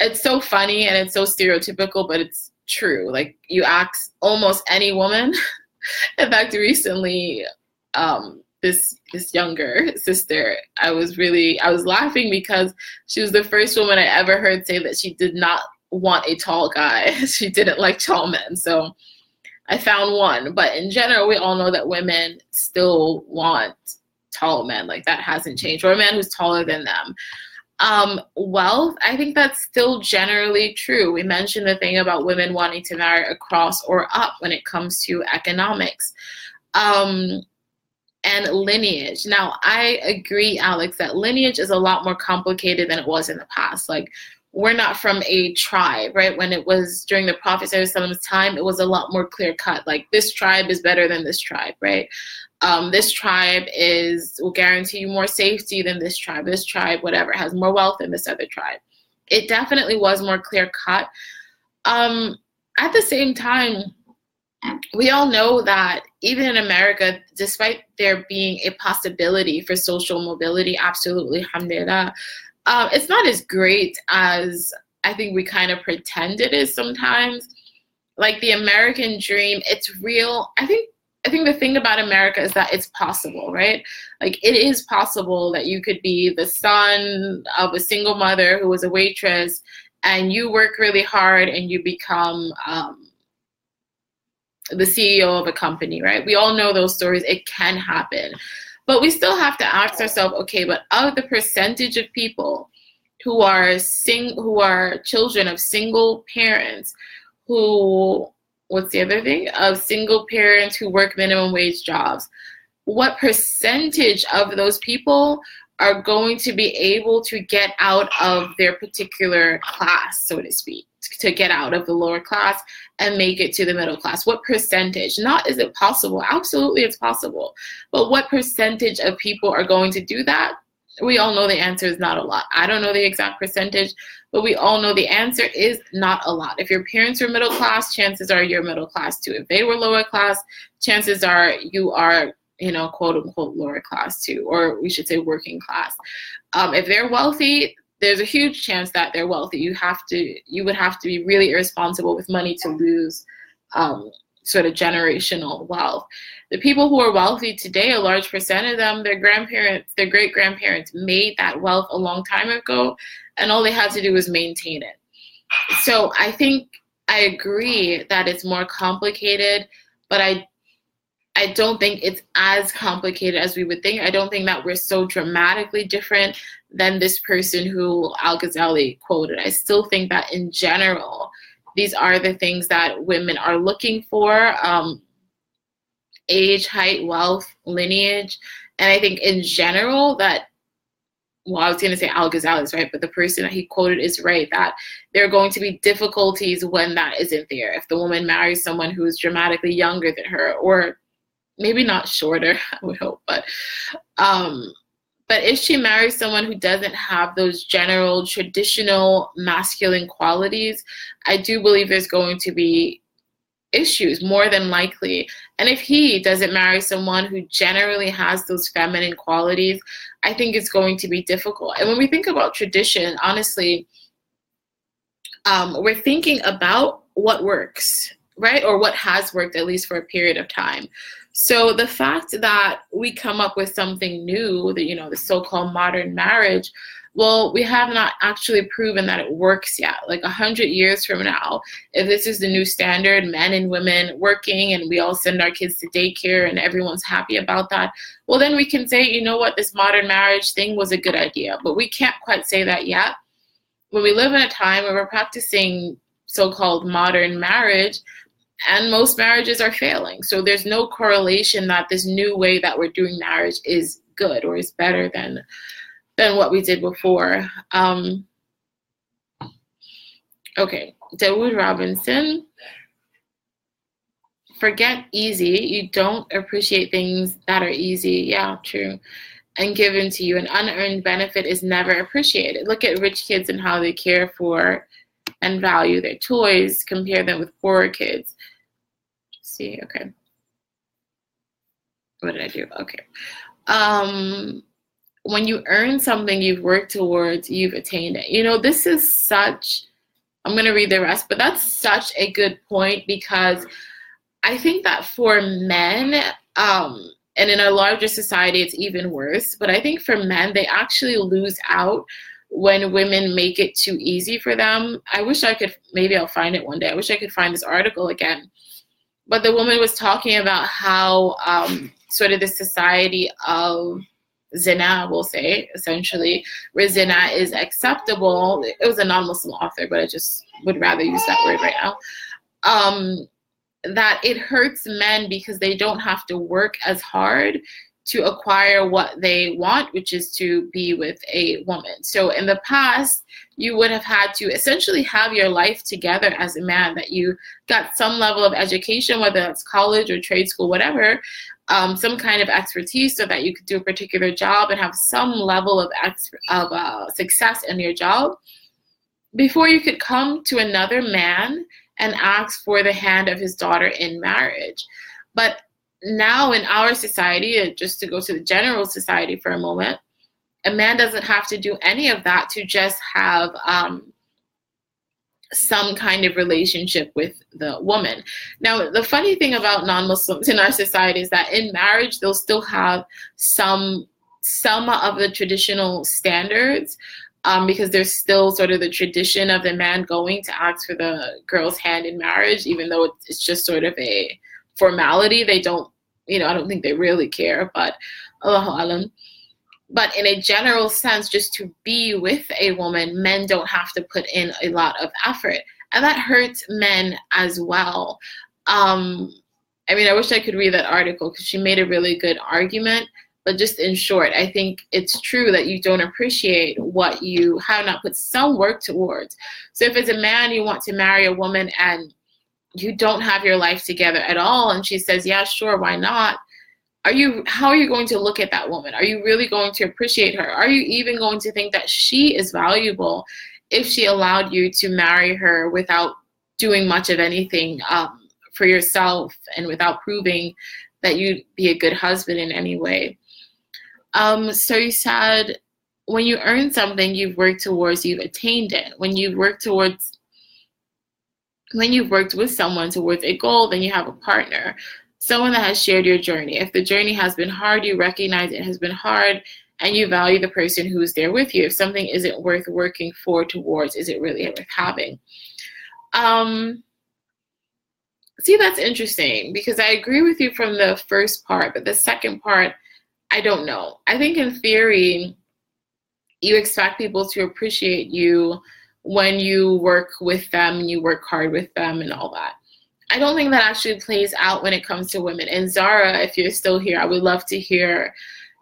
it's so funny and it's so stereotypical, but it's true. Like you ask almost any woman. *laughs* In fact, recently, um, this this younger sister, I was really I was laughing because she was the first woman I ever heard say that she did not want a tall guy. *laughs* she didn't like tall men. So I found one. But in general, we all know that women still want tall men. Like that hasn't changed. Or a man who's taller than them. Um, wealth, I think that's still generally true. We mentioned the thing about women wanting to marry across or up when it comes to economics. Um, and lineage. Now, I agree, Alex, that lineage is a lot more complicated than it was in the past. Like, we're not from a tribe, right? When it was during the Prophet Prophet's time, it was a lot more clear cut. Like, this tribe is better than this tribe, right? Um, this tribe is will guarantee you more safety than this tribe. This tribe, whatever, has more wealth than this other tribe. It definitely was more clear cut. Um, at the same time, we all know that even in America, despite there being a possibility for social mobility, absolutely, alhamdulillah, uh, it's not as great as I think we kind of pretend it is sometimes. Like the American dream, it's real. I think I think the thing about America is that it's possible, right? Like it is possible that you could be the son of a single mother who was a waitress, and you work really hard and you become um, the CEO of a company, right? We all know those stories. It can happen, but we still have to ask ourselves, okay, but of the percentage of people who are sing who are children of single parents who what's the other thing? Of single parents who work minimum wage jobs. What percentage of those people are going to be able to get out of their particular class so to speak to get out of the lower class and make it to the middle class? What percentage? Not is it possible? Absolutely it's possible. But what percentage of people are going to do that we all know the answer is not a lot i don't know the exact percentage but we all know the answer is not a lot. If your parents are middle class, chances are you're middle class too. If they were lower class, chances are you are, you know, quote unquote lower class too, or we should say working class. Um, if they're wealthy, there's a huge chance that they're wealthy. You have to, you would have to be really irresponsible with money to lose, um, sort of generational wealth. The people who are wealthy today, a large percent of them, their grandparents, their great grandparents made that wealth a long time ago, and all they had to do was maintain it. So I think I agree that it's more complicated, but I I don't think it's as complicated as we would think. I don't think that we're so dramatically different than this person who Al Ghazali quoted. I still think that in general, these are the things that women are looking for um, age, height, wealth, lineage. And I think in general, that well, I was going to say Al Ghazali is right, but the person that he quoted is right that there are going to be difficulties when that isn't there. If the woman marries someone who is dramatically younger than her, or maybe not shorter, *laughs* I would hope, but um, but if she marries someone who doesn't have those general traditional masculine qualities, I do believe there's going to be issues more than likely. And if he doesn't marry someone who generally has those feminine qualities, I think it's going to be difficult. And when we think about tradition, honestly, um, we're thinking about what works, right? Or what has worked, at least for a period of time. So the fact that we come up with something new, that you know, the so-called modern marriage, well, we have not actually proven that it works yet. Like a hundred years from now, if this is the new standard, men and women working, and we all send our kids to daycare, and everyone's happy about that, well, then we can say, you know what, this modern marriage thing was a good idea. But we can't quite say that yet. When we live in a time where we're practicing so-called modern marriage, and most marriages are failing. So there's no correlation that this new way that we're doing marriage is good or is better than than what we did before. Um, okay, Dawood Robinson. Forget easy. You don't appreciate things that are easy. Yeah, true. And given to you. An unearned benefit is never appreciated. Look at rich kids and how they care for and value their toys. Compare them with poorer kids see. Okay. What did I do? Okay. Um, when you earn something you've worked towards, you've attained it. You know, this is such, I'm going to read the rest, but that's such a good point because I think that for men, um, and in a larger society, it's even worse, but I think for men, they actually lose out when women make it too easy for them. I wish I could, maybe I'll find it one day. I wish I could find this article again but the woman was talking about how um, sort of the society of zina, we'll say, essentially, where zina is acceptable. It was a non-Muslim author, but I just would rather use that word right now. Um, that it hurts men because they don't have to work as hard to acquire what they want, which is to be with a woman. So in the past, you would have had to essentially have your life together as a man, that you got some level of education, whether it's college or trade school, whatever, um, some kind of expertise so that you could do a particular job and have some level of, ex- of uh, success in your job before you could come to another man and ask for the hand of his daughter in marriage. But now in our society, uh, just to go to the general society for a moment, a man doesn't have to do any of that to just have um, some kind of relationship with the woman. Now, the funny thing about non-Muslims in our society is that in marriage, they'll still have some some of the traditional standards um, because there's still sort of the tradition of the man going to ask for the girl's hand in marriage, even though it's just sort of a formality. They don't you know, I don't think they really care, but Allahu Alam. But in a general sense, just to be with a woman, men don't have to put in a lot of effort. And that hurts men as well. Um, I mean, I wish I could read that article because she made a really good argument. But just in short, I think it's true that you don't appreciate what you have not put some work towards. So if as a man you want to marry a woman and you don't have your life together at all and she says yeah sure why not are you how are you going to look at that woman? Are you really going to appreciate her? Are you even going to think that she is valuable if she allowed you to marry her without doing much of anything um, for yourself and without proving that you'd be a good husband in any way? Um, so you said when you earn something you've worked towards you've attained it. When you've worked towards when you've worked with someone towards a goal, then you have a partner, someone that has shared your journey. If the journey has been hard, you recognize it has been hard and you value the person who is there with you. If something isn't worth working for towards, is it really worth having? Um, see, that's interesting because I agree with you from the first part, but the second part, I don't know. I think in theory, you expect people to appreciate you when you work with them and you work hard with them and all that. I don't think that actually plays out when it comes to women. And Zara, if you're still here, I would love to hear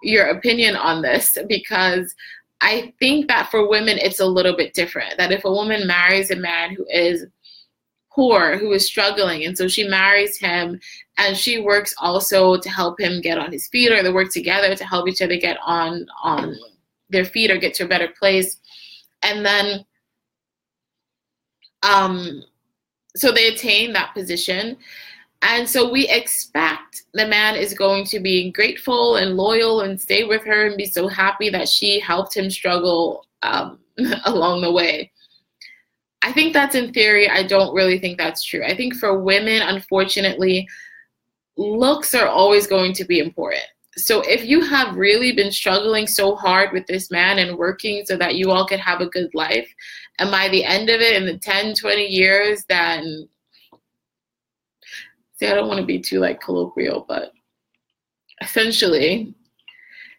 your opinion on this because I think that for women it's a little bit different. That if a woman marries a man who is poor, who is struggling, and so she marries him and she works also to help him get on his feet or they work together to help each other get on on their feet or get to a better place. And then um, so they attain that position. And so we expect the man is going to be grateful and loyal and stay with her and be so happy that she helped him struggle um, *laughs* along the way. I think that's in theory. I don't really think that's true. I think for women, unfortunately, looks are always going to be important. So if you have really been struggling so hard with this man and working so that you all could have a good life, and by the end of it, in the 10, 20 years, then see, I don't want to be too like colloquial, but essentially,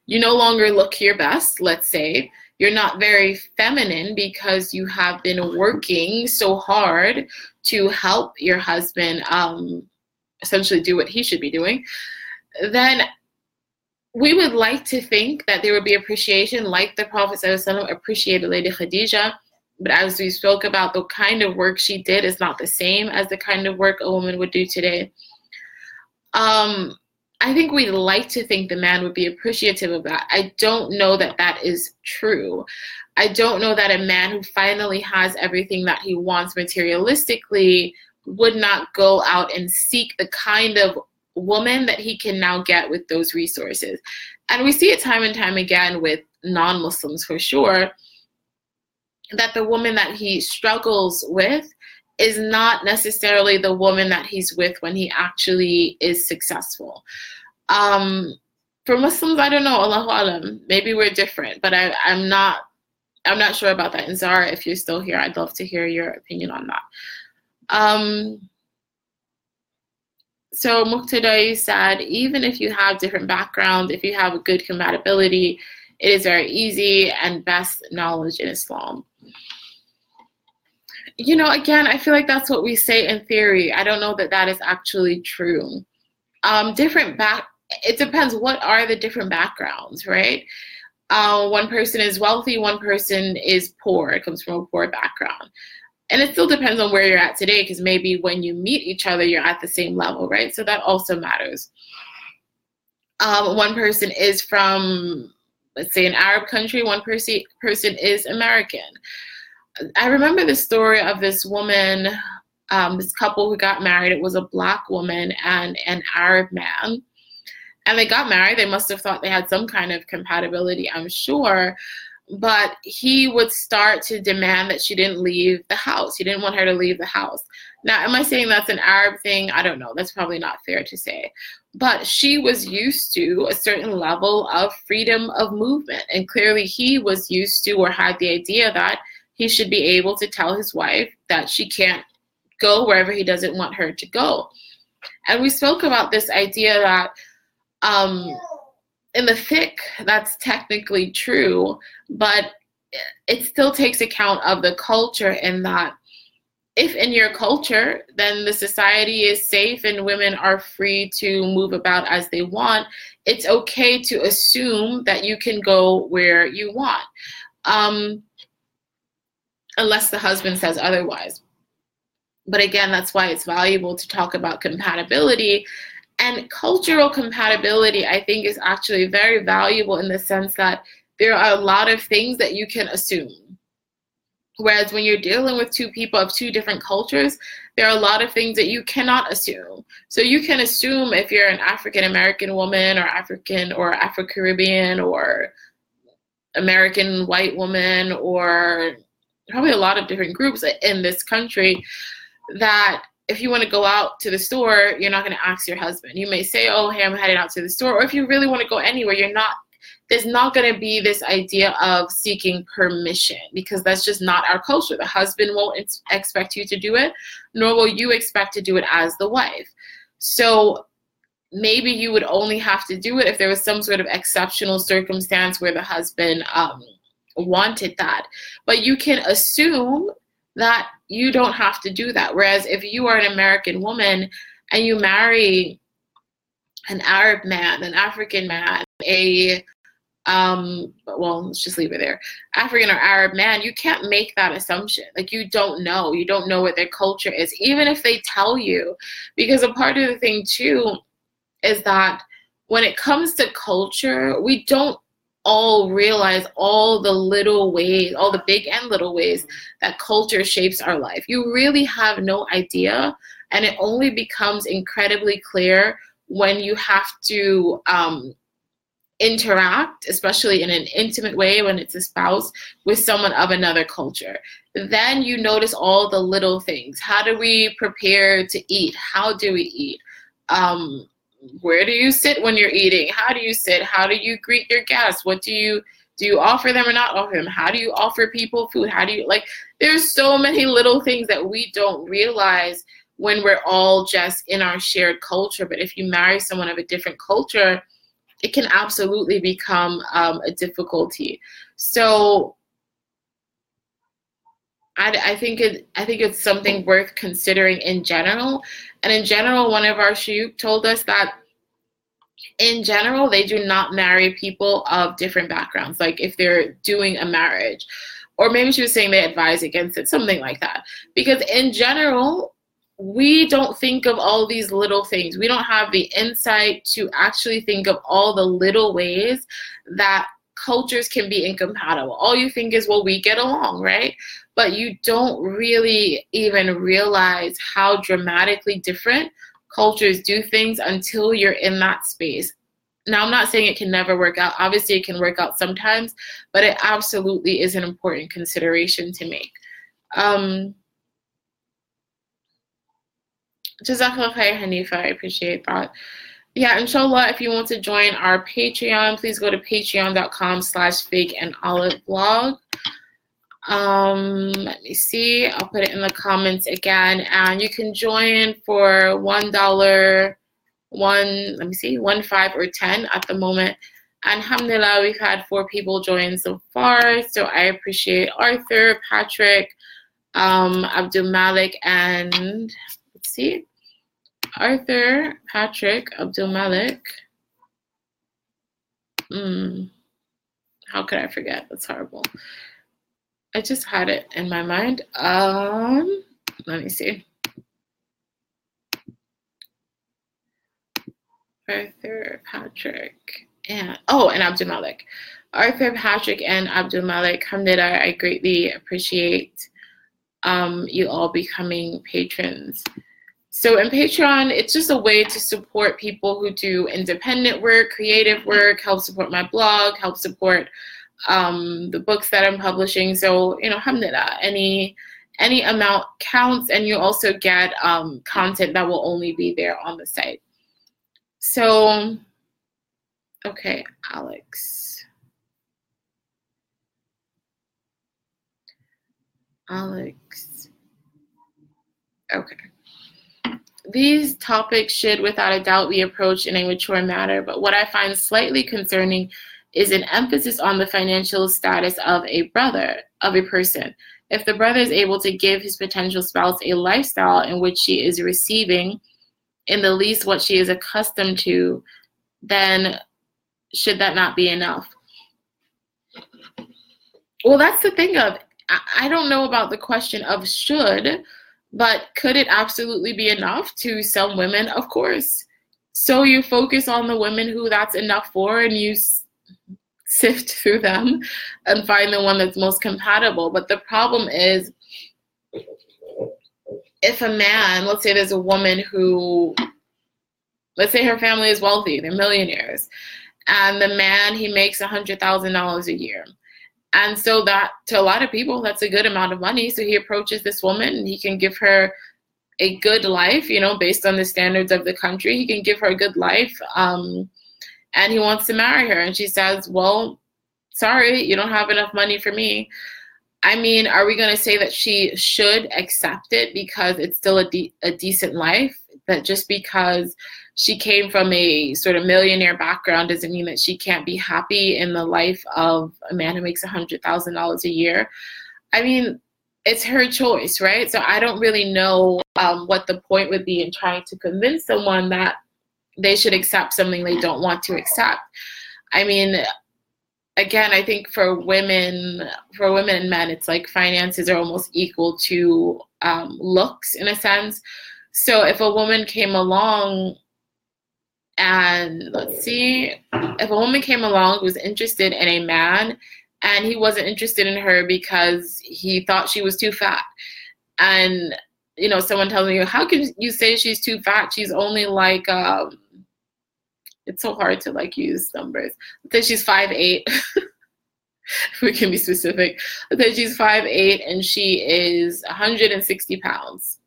you no longer look your best, let's say. You're not very feminine because you have been working so hard to help your husband um, essentially do what he should be doing. Then we would like to think that there would be appreciation, like the Prophet appreciated Lady Khadija but as we spoke about, the kind of work she did is not the same as the kind of work a woman would do today. Um, I think we'd like to think the man would be appreciative of that. I don't know that that is true. I don't know that a man who finally has everything that he wants materialistically would not go out and seek the kind of woman that he can now get with those resources. And we see it time and time again with non Muslims for sure that the woman that he struggles with is not necessarily the woman that he's with when he actually is successful. Um, for Muslims, I don't know, Allahu Alam, maybe we're different, but I, I'm not I'm not sure about that. And Zara, if you're still here, I'd love to hear your opinion on that. Um, so Muqtada said, even if you have different backgrounds, if you have a good compatibility, it is very easy and best knowledge in Islam you know, again, I feel like that's what we say in theory. I don't know that that is actually true. Um, different back, it depends. What are the different backgrounds, right? Uh, one person is wealthy, one person is poor. It comes from a poor background. And it still depends on where you're at today, because maybe when you meet each other, you're at the same level, right? So that also matters. Um, one person is from, let's say, an Arab country, one person person is American. I remember the story of this woman, um, this couple who got married. It was a black woman and an Arab man. And they got married. They must have thought they had some kind of compatibility, I'm sure. But he would start to demand that she didn't leave the house. He didn't want her to leave the house. Now, am I saying that's an Arab thing? I don't know. That's probably not fair to say. But she was used to a certain level of freedom of movement. And clearly, he was used to or had the idea that he should be able to tell his wife that she can't go wherever he doesn't want her to go. And we spoke about this idea that um, in the fiqh, that's technically true, but it still takes account of the culture in that if in your culture, then the society is safe and women are free to move about as they want, it's okay to assume that you can go where you want. Um, unless the husband says otherwise. But again, that's why it's valuable to talk about compatibility. And cultural compatibility, I think, is actually very valuable in the sense that there are a lot of things that you can assume. Whereas when you're dealing with two people of two different cultures, there are a lot of things that you cannot assume. So you can assume if you're an African American woman or African or Afro Caribbean or American white woman or probably a lot of different groups in this country that if you want to go out to the store, you're not going to ask your husband. You may say, "Oh, hey, I'm heading out to the store," or if you really want to go anywhere, you're not. There's not going to be this idea of seeking permission because that's just not our culture. The husband won't ex- expect you to do it, nor will you expect to do it as the wife. So maybe you would only have to do it if there was some sort of exceptional circumstance where the husband um, wanted that. But you can assume that you don't have to do that. Whereas if you are an American woman and you marry an Arab man, an African man, a um well let's just leave it there african or arab man you can't make that assumption like you don't know you don't know what their culture is even if they tell you because a part of the thing too is that when it comes to culture we don't all realize all the little ways, all the big and little ways that culture shapes our life. You really have no idea, and it only becomes incredibly clear when you have to um, interact, especially in an intimate way when it's a spouse, with someone of another culture. Then you notice all the little things. How do we prepare to eat? How do we eat? Um, where do you sit when you're eating? How do you sit? How do you greet your guests? What do you do you offer them or not offer them? How do you offer people food? How do you like there's so many little things that we don't realize when we're all just in our shared culture. But if you marry someone of a different culture, it can absolutely become um, a difficulty. So I, I think it I think it's something worth considering in general. And in general, one of our shuyukh told us that in general, they do not marry people of different backgrounds. Like if they're doing a marriage, or maybe she was saying they advise against it, something like that. Because in general, we don't think of all these little things. We don't have the insight to actually think of all the little ways that cultures can be incompatible. All you think is, well, we get along, right? But you don't really even realize how dramatically different cultures do things until you're in that space. Now, I'm not saying it can never work out. Obviously, it can work out sometimes, but it absolutely is an important consideration to make. Um, Jazakallah khair, Hanifa. I appreciate that. Yeah, inshallah, if you want to join our Patreon, please go to patreon.com slash fake and olive blog. Um, let me see. I'll put it in the comments again. And you can join for one dollar, one, let me see, one, five, or ten at the moment. Alhamdulillah, we've had four people join so far. So I appreciate Arthur, Patrick, um, Abdul Malik, and let's see. Arthur, Patrick, Abdul Malik. Mm, how could I forget? That's horrible. I just had it in my mind. Um, let me see. Arthur, Patrick, and oh, and Abdul Malik. Arthur, Patrick, and Abdul Malik, Hamdulillah, I greatly appreciate um, you all becoming patrons. So in Patreon, it's just a way to support people who do independent work, creative work, help support my blog, help support um, the books that I'm publishing. So, you know, alhamdulillah, any any amount counts and you also get um, content that will only be there on the site. So, okay, Alex. Alex. Okay. These topics should, without a doubt, be approached in a mature manner, but what I find slightly concerning is an emphasis on the financial status of a brother, of a person. If the brother is able to give his potential spouse a lifestyle in which she is receiving in the least what she is accustomed to, then should that not be enough? Well, that's the thing of I don't know about the question of should, but could it absolutely be enough to some women? Of course. So you focus on the women who that's enough for, and you sift through them and find the one that's most compatible. But the problem is, if a man, let's say there's a woman who, let's say her family is wealthy, they're millionaires, and the man, he makes a $100,000 a year. And so that to a lot of people, that's a good amount of money. So he approaches this woman and he can give her a good life, you know, based on the standards of the country. He can give her a good life. Um, and he wants to marry her. And she says, Well, sorry, you don't have enough money for me. I mean, are we going to say that she should accept it because it's still a, de- a decent life? That just because she came from a sort of millionaire background doesn't mean that she can't be happy in the life of a man who makes a $100,000 a year. I mean, it's her choice, right? So I don't really know um, what the point would be in trying to convince someone that they should accept something they don't want to accept. I mean, again, I think for women, for women and men, it's like finances are almost equal to um, looks in a sense. So if a woman came along and let's see, if a woman came along who was interested in a man and he wasn't interested in her because he thought she was too fat, and you know, someone tells me, how can you say she's too fat? She's only like um, it's so hard to like use numbers. Say she's five eight. *laughs* we can be specific. Say she's five eight and she is 160 pounds.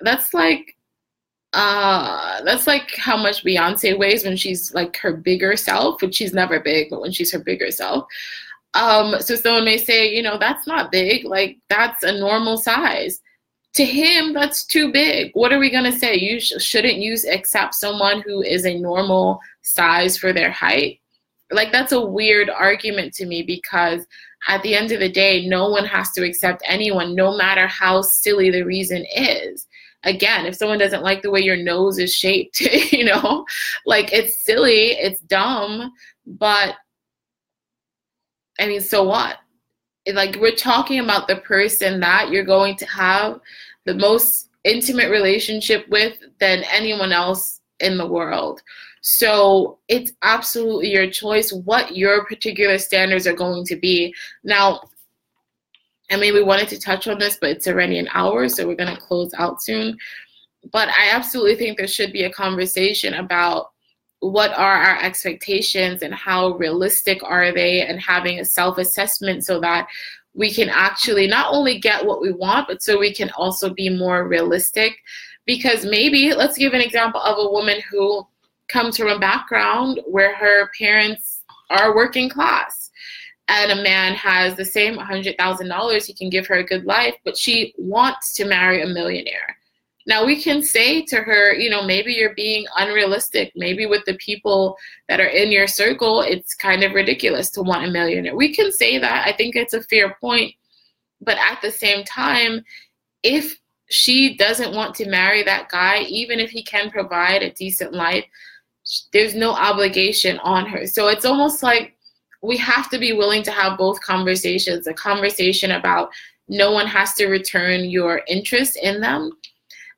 That's like uh that's like how much Beyonce weighs when she's like her bigger self, which she's never big, but when she's her bigger self. Um, so someone may say, you know, that's not big, like that's a normal size to him that's too big. What are we going to say? You sh- shouldn't use accept someone who is a normal size for their height? Like that's a weird argument to me because at the end of the day no one has to accept anyone no matter how silly the reason is. Again if someone doesn't like the way your nose is shaped *laughs* you know like it's silly it's dumb but i mean so what? Like we're talking about the person that you're going to have the most intimate relationship with than anyone else in the world. So it's absolutely your choice what your particular standards are going to be. Now, I mean, we wanted to touch on this, but it's already an hour, so we're going to close out soon. But I absolutely think there should be a conversation about what are our expectations and how realistic are they, and having a self assessment so that we can actually not only get what we want, but so we can also be more realistic. Because maybe, let's give an example of a woman who comes from a background where her parents are working class and a man has the same $100,000, he can give her a good life, but she wants to marry a millionaire. Now we can say to her, you know, maybe you're being unrealistic. Maybe with the people that are in your circle, it's kind of ridiculous to want a millionaire. We can say that. I think it's a fair point. But at the same time, if she doesn't want to marry that guy, even if he can provide a decent life, there's no obligation on her. So it's almost like we have to be willing to have both conversations a conversation about no one has to return your interest in them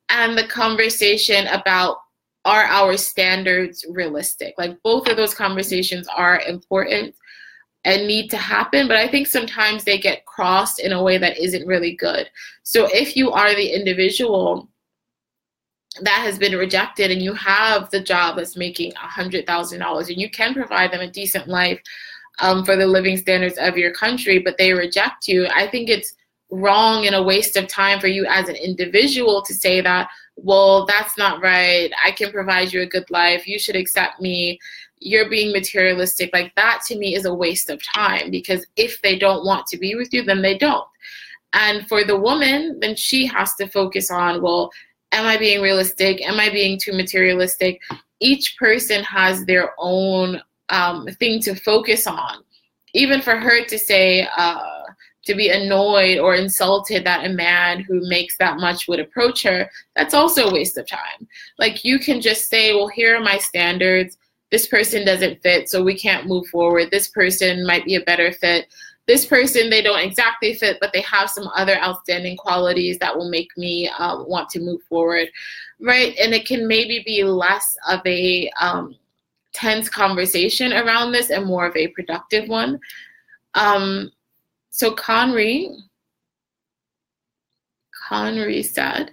and the conversation about are our standards realistic? Like both of those conversations are important and need to happen, but I think sometimes they get crossed in a way that isn't really good. So if you are the individual that has been rejected and you have the job that's making $100,000 and you can provide them a decent life um, for the living standards of your country, but they reject you, I think it's wrong and a waste of time for you as an individual to say that, well, that's not right. I can provide you a good life. You should accept me. You're being materialistic. Like that to me is a waste of time because if they don't want to be with you, then they don't. And for the woman, then she has to focus on, well, am I being realistic? Am I being too materialistic? Each person has their own um, thing to focus on. Even for her to say, uh, to be annoyed or insulted that a man who makes that much would approach her, that's also a waste of time. Like you can just say, well, here are my standards. This person doesn't fit, so we can't move forward. This person might be a better fit. This person, they don't exactly fit, but they have some other outstanding qualities that will make me uh, want to move forward, right? And it can maybe be less of a um, tense conversation around this and more of a productive one. Um, so Conry, Conry said,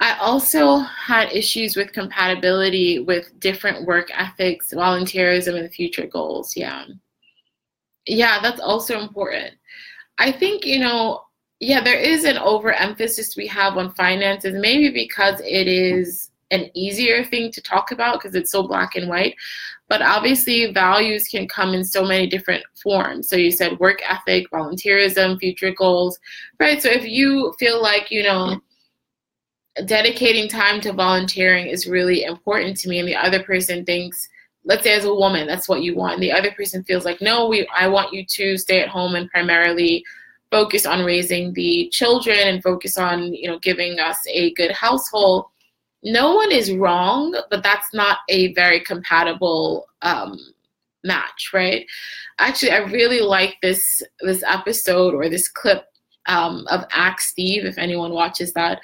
I also had issues with compatibility with different work ethics, volunteerism, and future goals. Yeah. Yeah, that's also important. I think, you know, yeah, there is an overemphasis we have on finances, maybe because it is an easier thing to talk about because it's so black and white. But obviously, values can come in so many different forms. So you said work ethic, volunteerism, future goals, right? So if you feel like, you know, dedicating time to volunteering is really important to me, and the other person thinks, let's say as a woman, that's what you want, and the other person feels like, no, we, I want you to stay at home and primarily focus on raising the children and focus on you know giving us a good household no one is wrong but that's not a very compatible um, match right? Actually i really like this this episode or this clip um, of ask steve if anyone watches that.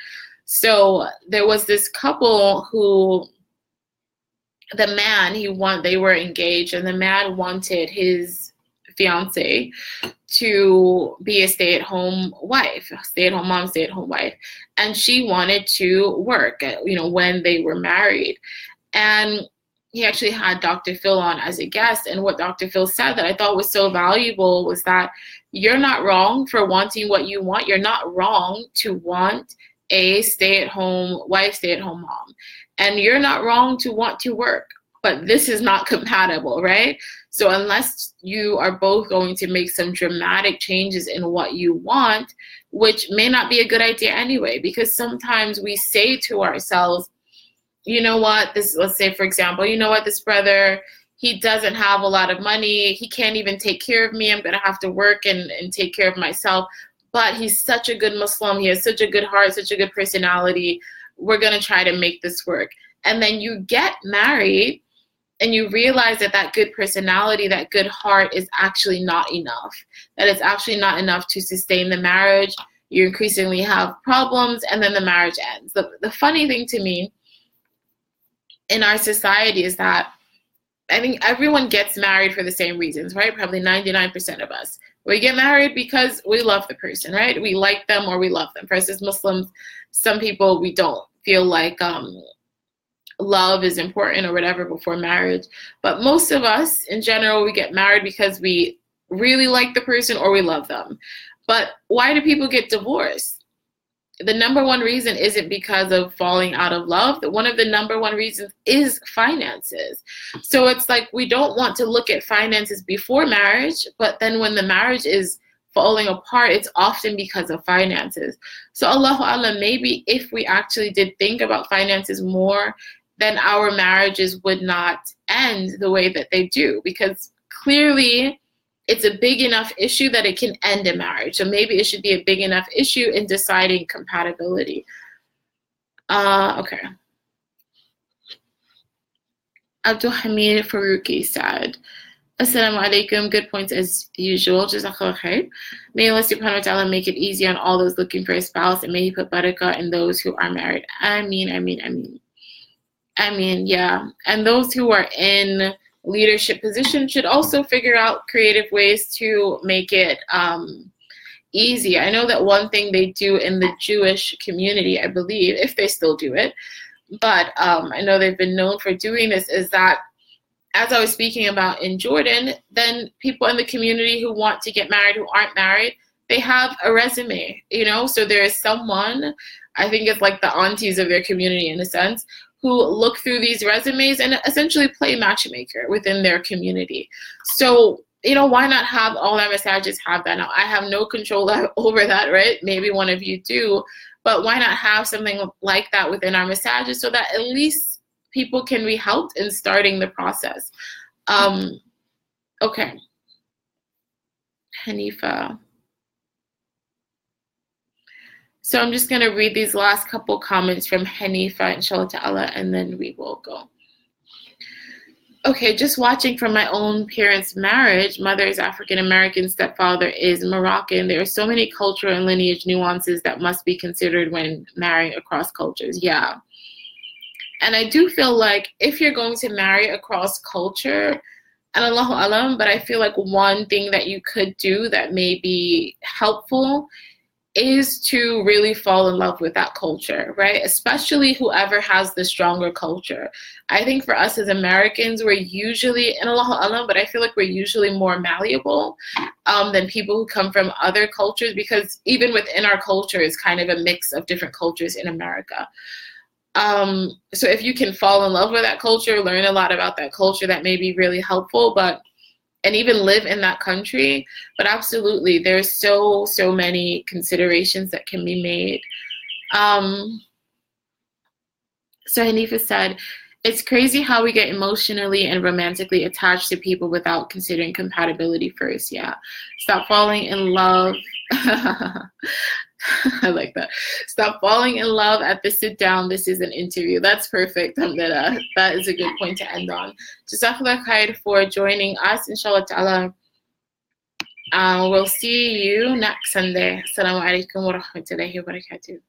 So there was this couple who the man he want they were engaged and the man wanted his fiance to be a stay at home wife, stay at home mom, stay at home wife. And she wanted to work, uh, you know, when they were married. And he actually had Dr. Phil on as a guest. And what Dr. Phil said that I thought was so valuable was that you're not wrong for wanting what you want. You're not wrong to want a stay at home wife, stay at home mom. And you're not wrong to want to work but this is not *laughs* compatible, right? So unless you are both going to make some dramatic changes in what you want, which may not be a good idea anyway, because sometimes we say to ourselves, you know what, this let's say for example, you know what, this brother, he doesn't have a lot of money, he can't even take care of me, I'm gonna have to work and, and take care of myself. But he's such a good Muslim, he has such a good heart, such a good personality. We're gonna try to make this work. And then you get married and you realize that that good personality, that good heart is actually not enough, that it's actually not enough to sustain the marriage. You increasingly have problems, and then the marriage ends. The, the funny thing to me in our society is that I think everyone gets married for the same reasons, right? Probably 99% of us. We get married because we love the person, right? We like them or we love them. Versus Muslims, some people we don't feel like um, love is important or whatever before marriage. But most of us, in general, we get married because we really like the person or we love them. But why do people get divorced? The number one reason isn't because of falling out of love. One of the number one reasons is finances. So it's like we don't want to look at finances before marriage, but then when the marriage is falling apart, it's often because of finances. So Allahu Alam, maybe if we actually did think about finances more then our marriages would not end the way that they do because clearly it's a big enough issue that it can end a marriage. So maybe it should be a big enough issue in deciding compatibility. Uh, okay. Abdul Hamid Faruqi said, Assalamu alaikum. Good points as usual. Jazakallah khair. May Allah subhanahu wa ta'ala make it easy on all those looking for a spouse and may He put barakah in those who are married. Ameen, ameen, ameen. I mean, yeah. And those who are in leadership positions should also figure out creative ways to make it um, easy. I know that one thing they do in the Jewish community, I believe, if they still do it, but um, I know they've been known for doing this, is that as I was speaking about in Jordan, then people in the community who want to get married, who aren't married, they have a resume, you know? So there is someone, I think it's like the aunties of their community in a sense, who look through these resumes and essentially play matchmaker within their community. So, you know, why not have all our masajid have that? Now, I have no control *laughs* over that, right? Maybe one of you do, but why not have something like that within our masajid so that at least people can be helped in starting the process? Um, okay. Hanifa. So I'm just going to read these last couple comments from Hanifa, inshallah ta'ala, and then we will go. Okay, just watching from my own parents' marriage, mother is African American, stepfather is Moroccan. There are so many cultural and lineage nuances that must be considered when marrying across cultures. Yeah. And I do feel like if you're going to marry across culture, and Allahu Alam, but I feel like one thing that you could do that may be helpful is to really fall in love with that culture, right? Especially whoever has the stronger culture. I think for us as Americans, we're usually, in Allah Alam, but I feel like we're usually more malleable. um, than people who come from other cultures because even within our culture is kind of a mix of different cultures in America. Um, so if you can fall in love with that culture, learn a lot about that culture, that may be really helpful. But and even live in that country. But absolutely, there's so so many considerations that can be made. Um, so Hanifa said, it's crazy how we get emotionally and romantically attached to people without considering compatibility first. Yeah. Stop falling in love. *laughs* *laughs* I like that. Stop falling in love at the sit down. This is an interview. That's perfect, Hamdana. That is a good point to end on. Jazakallah khair for joining us. Inshallah ta'ala. Uh, we'll see you next Sunday. Assalamu alaikum wa rahmatullahi wa barakatuh.